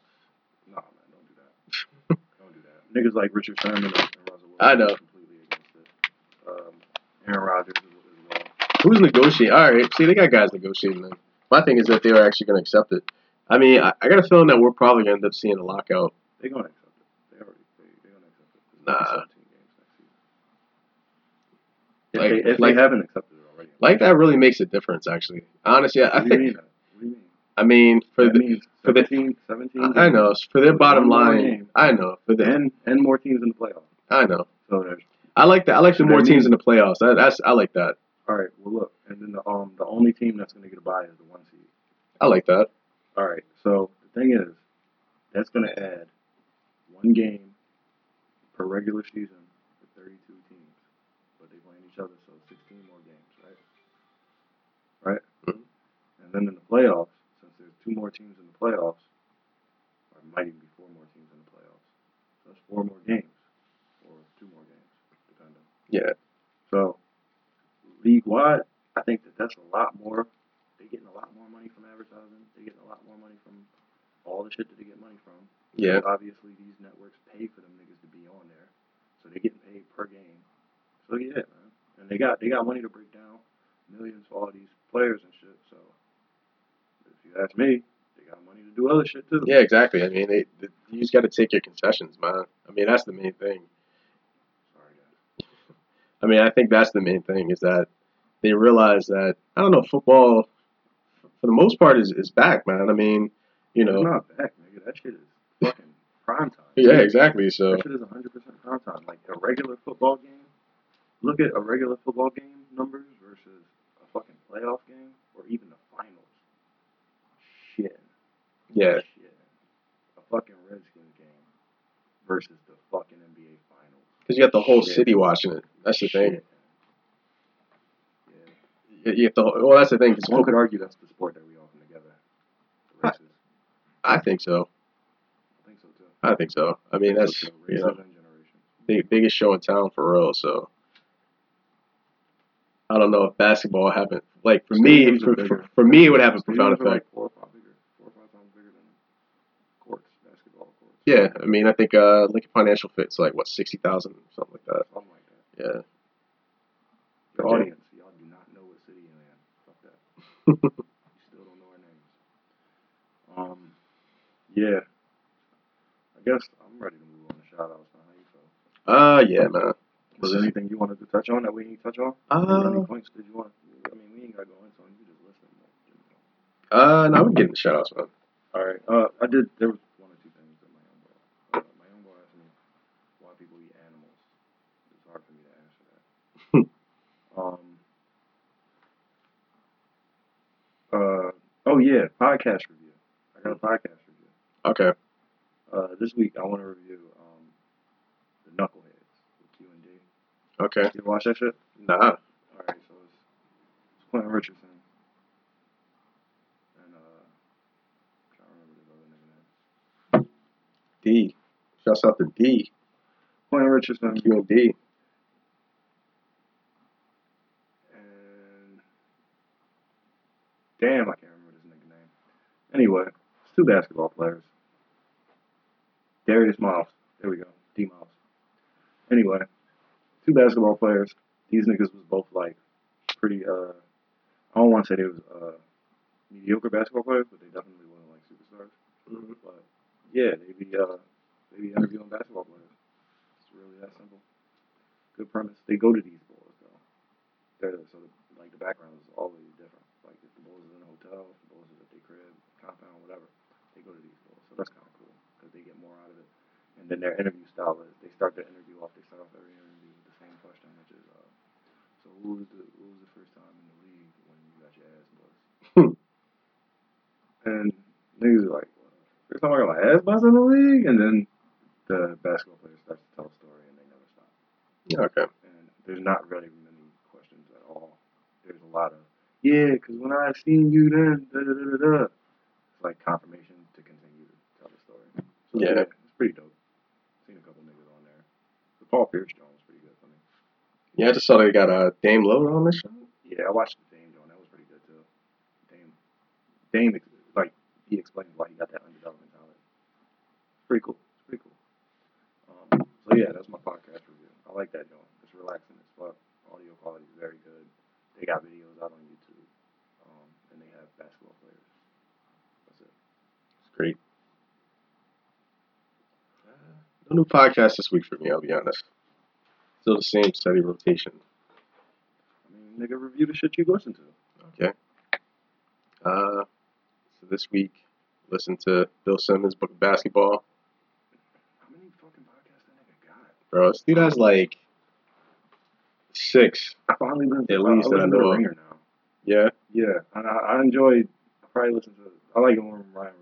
No, man, don't do that. don't do that. Niggas like Richard Sherman and, and Russell Wilson I know. are completely against it. Um, Aaron Rodgers as, well. Who's negotiating? All right, see, they got guys negotiating them. My thing is that they are actually going to accept it. I mean, I, I got a feeling that we're probably going to end up seeing a lockout. They're gonna accept it. They already they they're gonna accept it. Nah. only 17 games. If, Like- they, if like- they haven't accepted it already, Like that really makes a difference, actually. Honestly, I What think. mean? that? What do you mean? I mean, for that the, for the- 17, 17 I know for their bottom line. game. I know for the. and and more teams in the playoffs. I know. So there's I like that. I like the more teams in the playoffs. That, that's I like that. all right. Well, look, and then the um the only team that's going to get a bye is the one seed. I like that. All right. So the thing is, that's going to add one game per regular season for 32 teams, but they playing each other, so 16 more games, right? Right. Mhm. And then in the playoffs, since there's two more teams in the playoffs, or it might even be four more teams in the playoffs, so that's four more games, or two more games, depending. Yeah. So league wide, I think that that's a lot more. They're getting a lot more money from advertising. They're getting a lot more money from all the shit that they get money from. Yeah. Because Obviously, these networks pay for them niggas to be on there, so they're getting paid per game. So yeah, man, and they got they got money to break down millions for all these players and shit. So if you ask me, they got money to do other shit too. Yeah, exactly. I mean, they, they, you just got to take your concessions, man. I mean, that's the main thing. I mean, I think that's the main thing is that they realize that I don't know football for the most part is, is back, man. I mean, you It's know, not back, nigga. That shit is fucking prime time. yeah, exactly. So That shit is 100% prime time. Like a regular football game, look at a regular football game numbers versus a fucking playoff game or even the finals. Shit. yeah, Shit. A fucking Redskins game versus the fucking NBA finals. because you got the whole Shit. city watching it. That's the thing. Yeah. You you have the whole, well, that's the thing because One could argue that's the sport that we all come together. The races. I think so. I think so too. I think so. I mean, that's So, you know big, biggest show in town for real. So I don't know if basketball haven't like for me for, for, for me it would have a profound are like effect. four or five bigger, four or five times bigger than courts, basketball courts. Yeah, I mean, I think uh, Lincoln Financial Fit's like what sixty thousand, something like that. Something like Yeah. The Okay. audience, y'all do not know what city you're in. Fuck that. You still don't know our names. Um, yeah. I guess I'm ready to move on to shout outs now. How you feel? Uh, yeah, man. Was there anything you wanted to touch on that we didn't touch on? Uh, any points did you want? I mean, we ain't got to go into it. You just listen. Uh, no, we're getting the shout outs, man. All right. Uh, I did. There was one or two things that my young boy. Uh, my young boy asked me why people eat animals. It's hard for me to answer that. um. Uh. Oh yeah, podcast review. I got a podcast review. Okay. Uh, this week I want to review um, the Knuckleheads with Q and D. Okay. You watch that shit? Nah. All right. So it's, it's Quentin Richardson and uh, I'm trying to remember his other nigga name. D. Shouts out to D. Quentin Richardson Q and D. damn, I can't remember this nigga name. Anyway, it's two basketball players. Darius Miles. There we go. D Miles. Anyway, two basketball players. These niggas was both like pretty. Uh, I don't want to say they was uh, mediocre basketball players, but they definitely wasn't like superstars. Mhm. But yeah, they be uh, they be interviewing basketball players. It's really that simple. Good premise. They go to these bowls though. They're so the, like the background is always different. Like if the bowls is in a hotel, if the bowls is at their crib, compound, whatever, they go to these bowls. So that's kind of cool because they get more out of it. And then their interview style is they start their interview off. They start off every interview with the same question, which is, uh, so who was the who was the first time in the league when you got your ass bust? and niggas are like, well, first time I got my ass bust in the league, and then the basketball player starts to tell a story, and they never stop. Okay. And there's not really many questions at all. There's a lot of, yeah, because when I seen you then, da da da da da. It's like confirmation to continue to tell the story. So Yeah. it's pretty dope. Seen a couple niggas on there. The Paul Pierce joint was pretty good for me. Yeah, I just saw they got a uh, Dame Load on this show. Yeah, I watched the Dame joint. That was pretty good too. Dame, Dame, like he explains why he got that undevelopment talent. It's pretty cool. It's pretty cool. Um, so yeah, that's my podcast review. I like that joint. It's relaxing as fuck. Audio quality is very good. They got videos out on YouTube, um, and they have basketball players. That's it. It's great. Uh, no new podcast this week for me. I'll be honest. Still the same steady rotation. I mean, nigga review the shit you listen to. Okay. Uh, so this week, listen to Bill Simmons' book of basketball. How many fucking podcasts that nigga got? Bro, this dude has like six. I finally listened to At least that I listen to know The. Ringer now. Yeah. Yeah, and I, I enjoy. I probably listen to. I like it when Ryen on.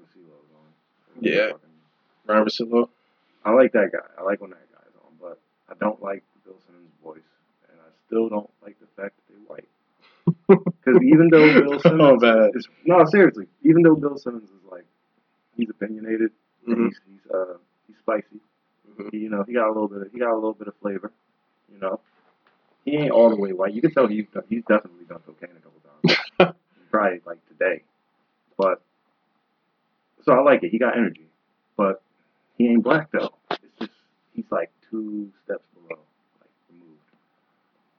Yeah. Fucking- Ryen Russillo. I like that guy. I like when that guy's on, but I don't like Bill Simmons' voice, and I still don't like the fact that they're white. Because even though Bill Simmons Oh, is no seriously, even though Bill Simmons is like he's opinionated, and Mhm. he's he's uh he's spicy. Mhm. He, you know, he got a little bit of he got a little bit of flavor. You know, he ain't all the way white. You can tell he's done, he's definitely done cocaine a couple times. Probably like today, but so I like it. He got energy, but he ain't black though. It's just he's like two steps below, like removed.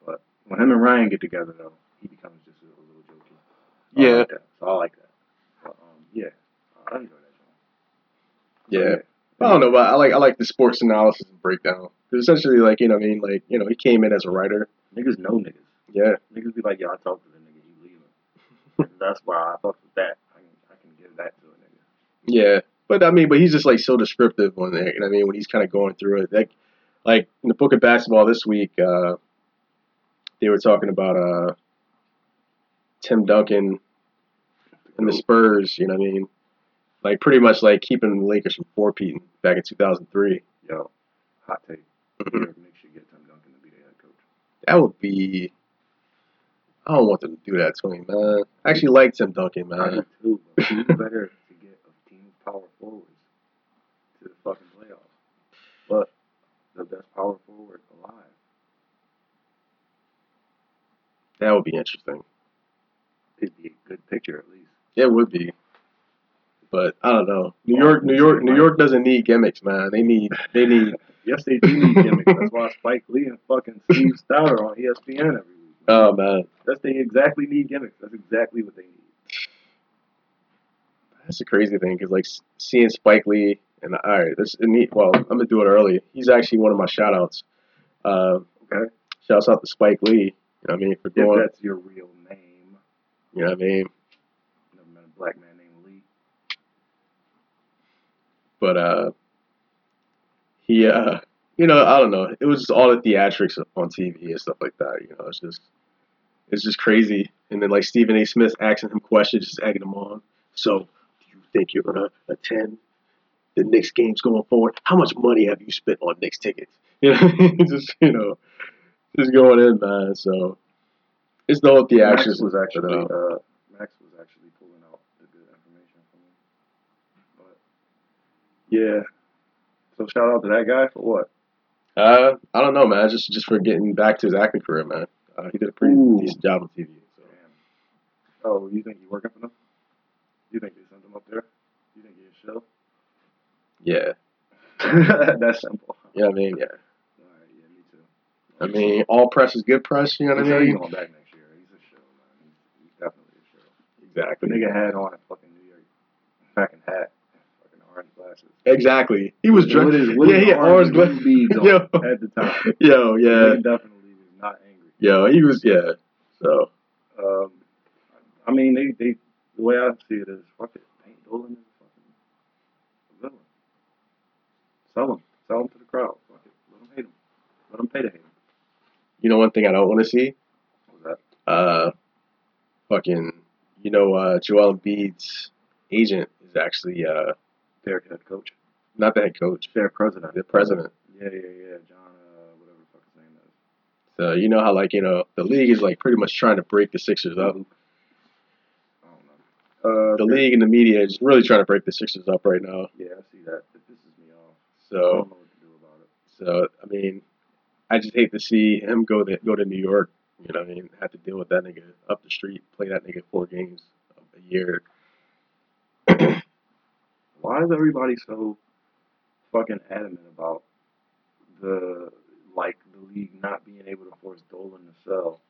But when him and Ryen get together though, he becomes just a little jokey. So I Yeah. like that. So I like that. But, um, yeah, I enjoy that Yeah. I don't know, but I like I like the sports analysis and breakdown. 'Cause essentially, like you know, what I mean, like you know, he came in as a writer. Niggas know niggas. Yeah. Niggas be like, yo, I talked to the nigga, he leaving. That's why I fuck with that. I can, I can give that to a nigga. Yeah, but I mean, but he's just like so descriptive on there. You know I mean? When he's kind of going through it, like, like in the book of basketball this week, uh, they were talking about uh, Tim Duncan and the Spurs. You know what I mean? Like pretty much like keeping the Lakers from four-peating back in 2003. Yo, hot take. York Knicks should get Tim Duncan to be their head coach. That would be. I don't want them to do that to him, man. I actually like Tim Duncan, I man. do too, but better to get a team of power forwards to the fucking playoffs? But the best power forward alive. That would be interesting. It'd be a good picture at least. It would be. But I don't know. New York, New York, New York doesn't need gimmicks, man. They need, they need. Yes, they do need gimmicks. That's why Spike Lee and fucking Steve Stoute on E ESPN every week. Oh man, That's they exactly need gimmicks. That's exactly what they need. That's the crazy thing because like seeing Spike Lee and all right, this is neat. Well, I'm gonna do it early. He's actually one of my shout outs. Uh, Okay, shouts out to Spike Lee. You know what I mean for if going. that's your real name, You know what I mean. never met a black man named Lee. But uh, he uh, you know, I don't know. It was just all the theatrics on TV and stuff like that. You know, it's just, it's just crazy. And then like Stephen A. Smith asking him questions, just egging him on. So, think you're gonna attend the Knicks games going forward? How much money have you spent on Knicks tickets? You know, just you know, just going in, man. So, it's the whole Max theatrics. was actually uh, uh, Max was actually pulling out the good information from me. But yeah, so shout out to that guy for what? Uh, I don't know, man. Just just for getting back to his acting career, man. Uh, he did a pretty Ooh. decent job on TV. So. Oh, you think he's working for them? You think sent him up there? You he's a show? Yeah, That's simple. yeah. I mean, yeah. Alright, yeah, me too. I mean, all press is good press. You know what I mean? going back next year. He's a show, man. He's, he's definitely a show. The Exactly. nigga had on a fucking New York fucking hat, fucking orange glasses. Exactly. He was With drunk. his- with Yeah, his he had orange glasses. beads on Yo, at the time. yo, yeah, He definitely was not angry. yo. He was, yeah. So, Um, I mean, they, they, the way I see it is, fuck it. Hank Dolan is a fucking villain. Sell him. Sell him to the crowd. Fuck it. Let them hate him. Let them pay to hate him. you know, one thing I don't want to see, What was uh, fucking, you know, uh, Joel Embiid's agent is actually uh, that? Their head coach. not the head coach, Their president. the president. Yeah, yeah, yeah. John, uh, whatever the fuck his name is. So you know how like you know the league is like pretty much trying to break the Sixers up. I. Uh, The league and the media is really trying to break the Sixers up right now. Yeah, I see that. It pisses me off. I So, don't know what to do about it. so I mean, I just hate to see him go to go to New York. You know, what I mean, have to deal with that nigga up the street, play that nigga four games a year. Why is everybody so fucking adamant about the like the league not being able to force Dolan to sell?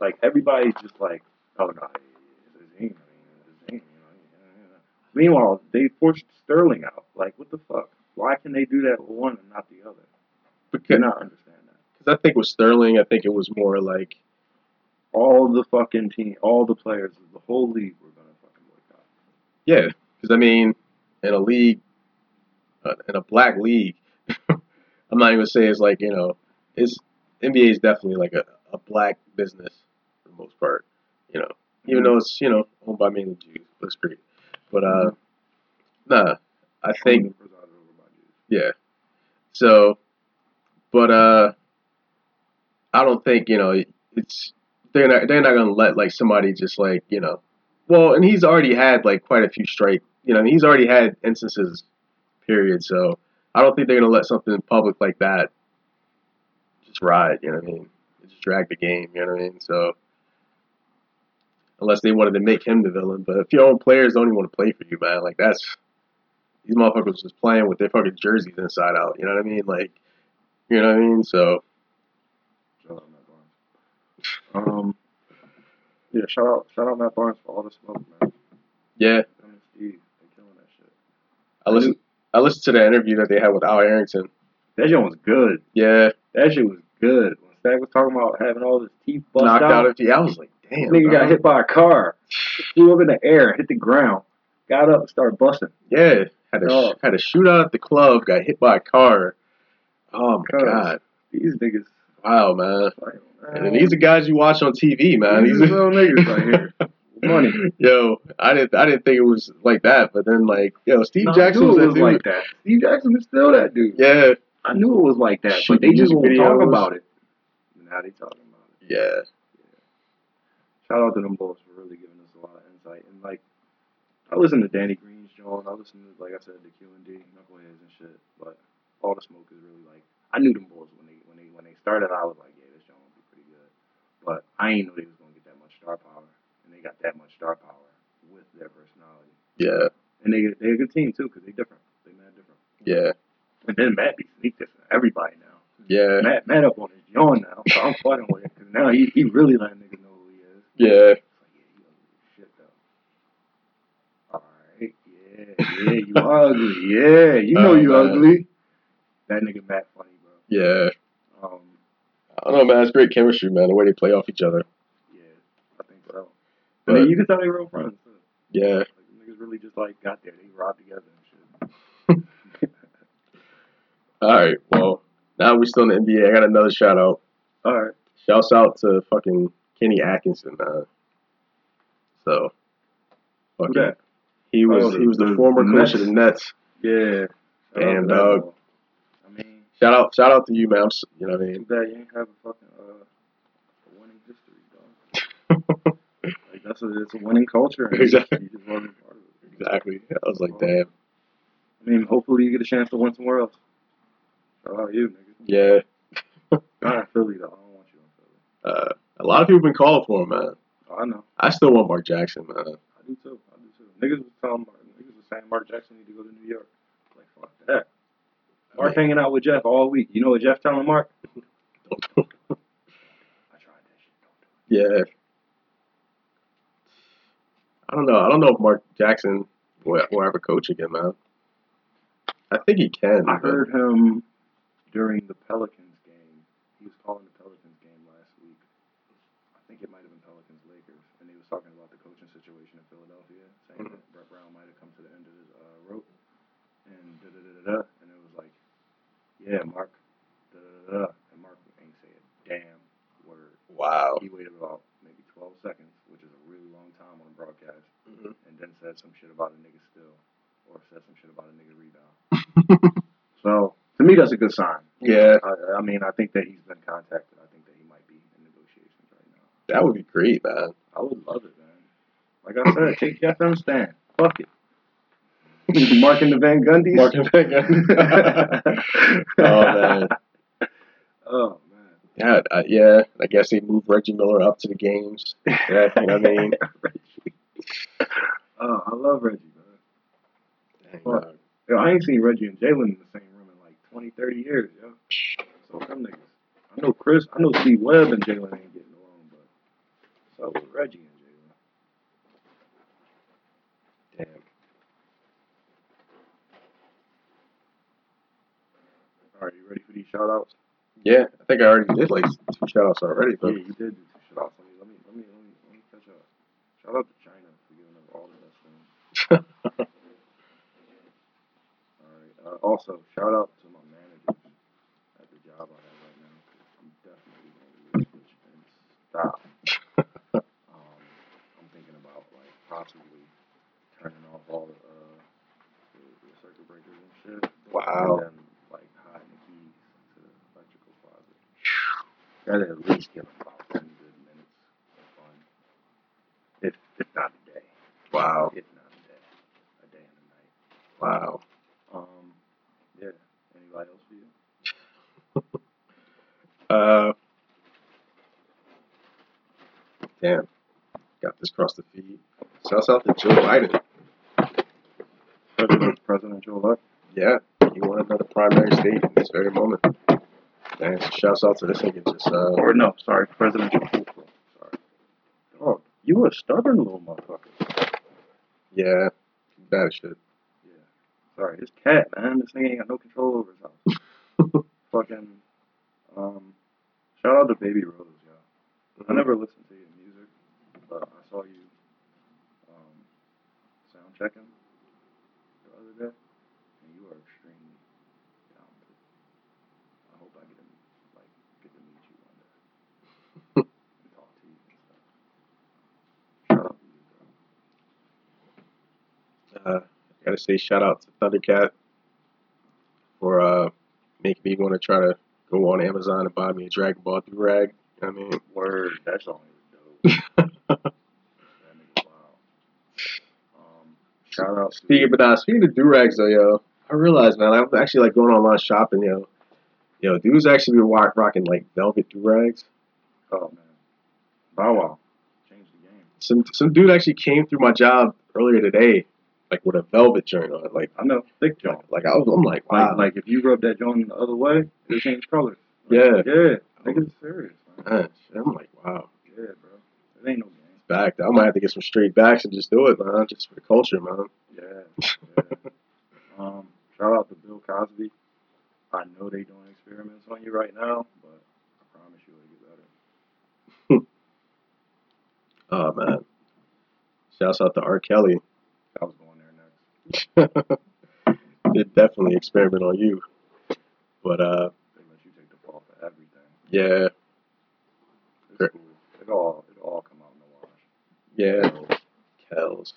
Like everybody's just like, oh no, team. I mean, it's his team. You know, yeah, yeah. Meanwhile, they forced Sterling out. Like, what the fuck? Why can they do that with one and not the other? Because not understand that. Because I think with Sterling, I think it was more like all the fucking team, all the players, of the whole league were gonna fucking boycott. Yeah, because I mean, in a league, uh, in a black league, I'm not even gonna say it's like you know, it's NBA is definitely like a, a black business for the most part. You know, even though it's you know owned by mainly Jews, it's great. But uh, nah, I think Only presided over by Jews. yeah. So, but uh, I don't think you know it's they're not they're not gonna let like somebody just like you know, well, and he's already had like quite a few strike. You know, he's already had instances. Period. So I don't think they're gonna let something public like that just ride. You know what I mean? Just drag the game. You know what I mean? So. Unless they wanted to make him the villain, but if your own players don't even want to play for you, man, like that's these motherfuckers just playing with their fucking jerseys inside out. You know what I mean? Like, you know what I mean? So, Shout out Matt Barnes. Um, yeah, shout out, shout out Matt Barnes for all the smoke, man. yeah, Him and Steve, they killing that shit. I listened. I listened to the interview that they had with Al Harrington. That shit was good. Yeah, That shit was good. Stag was talking about having all his teeth bust knocked out. out, of yeah, I was like, damn. nigga got hit by a car, flew up in the air, hit the ground, got up and started busting. Yeah, had a Oh. had a shootout at the club. Got hit by a car. Oh my god! These niggas, Wow, man. like, And these are guys you watch on TV, man. These These are real niggas right here. Money. Yo, I didn't I didn't think it was like that, but then like, yo, Steve I Jackson was that was dude. like that. Steve Jackson was still that dude. yeah, I knew it was like that, but they just won't talk about it. Now they talking about it. yeah, Shout out to them boys for really giving us a lot of insight. And like, I listen to Danny Green's John. I listen to, like I said, the Q and D, Knuckleheads and shit. But all the smoke is really like, I knew them boys when they when they when they started. I was like, yeah, this John will be pretty good. But I ain't know they was gonna get that much star power, and they got that much star power with their personality. yeah, And they they a good team too, cause they different. They mad different. yeah, And then Matt be sneak different. Everybody now. Yeah, Matt Matt up on his yawn now, so I'm fighting with him Cause now he he really letting niggas know who he is. yeah. Like, yeah, you ugly shit though. Alright, yeah, yeah, you ugly, yeah, you know Oh, you man. ugly. That nigga Matt funny, bro. Yeah, Um, I don't know, man. It's great chemistry, man. The way they play off each other. yeah, I think so. But- I mean, you can tell they real friends. Too. Yeah. Like, the niggas really just like got there. They robbed together and shit. All right. Well, now we're still in the NBA. I got another shout out. All right. Shouts out to fucking Kenny Atkinson, man. So, fucking, that? he was Oh, the- he was the, the- former the coach of the Nets. Yeah. Damn, dog. I mean, Shout out, shout out to you, man. I'm, you know what I mean. bad you ain't have a fucking uh, a winning history, dog. Like that's a it's a winning culture. Exactly. You just wasn't part of it. exactly. I was like, damn. I mean, hopefully you get a chance to win somewhere else. Shout out you, nigga. Yeah. Not in Philly though. I don't want you in Philly. Uh, a lot of people been calling for him, man. Oh, I know. I still want Mark Jackson, man. I do too. I do too. Niggas was telling Mark, niggas was saying Mark Jackson need to go to New York. Like fuck that. Mark hanging out with Jeff all week. You know what Jeff telling Mark? I tried that shit. Don't yeah. I don't know. I don't know if Mark Jackson will, will ever coach again, man. I think he can. I heard him during the Pelicans game. He was calling the Pelicans game last week. I think it might have been Pelicans Lakers, and he was talking about the coaching situation in Philadelphia, saying that Brett Brown might have come to the end of his uh, rope, and da da da da da, and it was like, yeah, Mark, da da da, and Mark ain't say a damn word. Wow. He waited about maybe 12 seconds, which is a really long time on a broadcast, Mhm. and then said some shit about a nigga still, or said some shit about a nigga rebound. So to me, that's a good sign. Yeah, I, I mean, I think that he's been contacted. I think that he might be in negotiations right now. that would be great, man. I would love it, man. Like I said, take Jeff M. Stan. Fuck it. Marking the Van Gundy's. Mark and Van oh man, Oh man. yeah, uh, yeah. I guess they moved Reggie Miller up to the games. Yeah, you know what I mean. Oh, I love Reggie, man. Dang, dog. Yo, I ain't seen Reggie and Jalen in the same room in like 20, 30 years, yo. So them niggas. I know Chris, I know Steve Webb and Jalen ain't getting along, but so was Reggie and Jalen. Damn. All right, you ready for these shout outs? Yeah, I think I already did like two shout outs already, Yeah, but you did do two shout outs. Let me, let me, let me let me catch up. Shout out to China for giving us all the best things. All right. Uh, also, shout out to my managers at the job I have right now. 'cause I'm definitely going to leave this bitch and stop. um, I'm thinking about like possibly turning off all the, uh, the, the circuit breakers and shit. Wow. And then like hiding the keys to the electrical closet. Gotta at least give them about 10 good minutes of fun. If, if not a day. Wow. If not a day. A day and a night. Wow. Um, yeah. Anybody else for you? Uh, damn. Got this across the feed. Shouts out to Joe Biden. President, Joe elect. Yeah, he won another primary state in this very moment. And shouts out to this nigga just uh Or no, sorry, presidential hopeful. Sorry. Oh, you a stubborn little motherfucker. yeah, bad as shit. Yeah. Sorry, this cat, man. This nigga ain't got no control over his house. Fucking, um, shout out to Baby Rose, y'all. I never listened to your music, but I saw you, um, sound checking the other day, and you are extremely talented. I hope I get to, like, get to meet you one day. and talk to you and stuff. Shout out to you, bro. Uh gotta say shout out to Thundercat for uh making me want to try to go on Amazon and buy me a Dragon Ball rag. I mean Word, that song is dope. That nigga wow. Shout out to Speaking but nah, speaking of durags though, yo, I realized man, I'm actually like going online shopping, yo. Yo, dudes actually be rock, rocking like velvet durags. oh man, Bow Wow changed the game. Some some dude actually came through my job earlier today, like with a velvet joint on. Like I know, thick John. like I was I'm like, wow. Like, like if you rub that joint the other way, it change colors. Yeah. yeah, niggas serious, man. man, I'm like, wow. Yeah, bro, it ain't no Back. I might have to get some straight backs and just do it, man. Just for the culture, man. Yeah, yeah. um, shout out to Bill Cosby. I know they doing experiments on you right now, but I promise you it'll get better. Oh man. Shouts out to R. Kelly. I was going there next. Did definitely experiment on you. But uh They let you take the fall for everything. yeah, It's cool. It all it all come out in the wash. Yeah. Kells.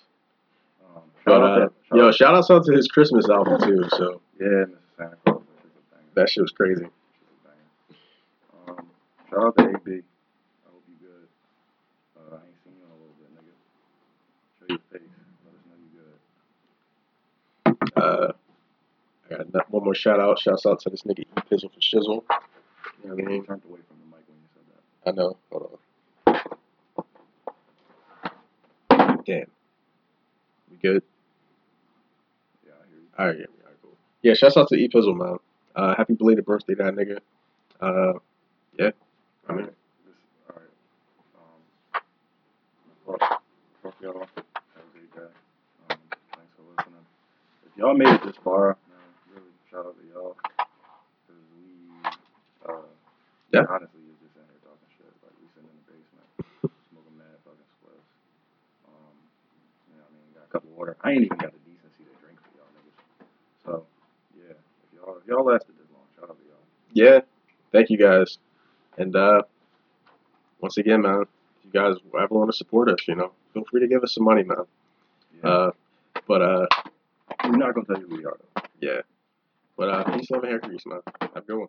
Um, shout But out uh to, shout yo, out, shout out to his Christmas album too, so yeah, Santa Claus. That shit's a banger. that shit was crazy. Shit's a banger. Um, shout out to AB. I hope you good. Uh, I ain't seen you in a little bit, nigga. Show your face. Let us know you good. Uh I got no- one more shout out. Shouts out to this nigga E Pizzle for Shizzle. You know what I mean? turned away from the mic when you said that. I know. Hold on. Damn. We good? Yeah, I hear you. Alright, yeah, we cool. Yeah, shouts out to E Pizzle, man. Uh happy belated birthday that nigga. Uh yeah. I mean All right. All right. Um, y'all. Have a great day. Um, thanks for listening. If y'all made it this far, man, really shout out to y'all. Cause we, uh, Yeah. honestly, is just in here talking shit. Like, we sitting in the basement, smoking mad fucking spliffs. Um, you know what I mean? Got a cup of water. I ain't even got the decency to drink for y'all niggas. So, yeah. If y'all, if y'all lasted this long, shout out to y'all. Yeah. Thank you guys. And uh once again, man, if you guys ever want to support us, you know, feel free to give us some money, man. Yeah. Uh but uh We're not gonna tell you who we are, though. yeah. But uh peace, love, and hair grease, man. Have a good one.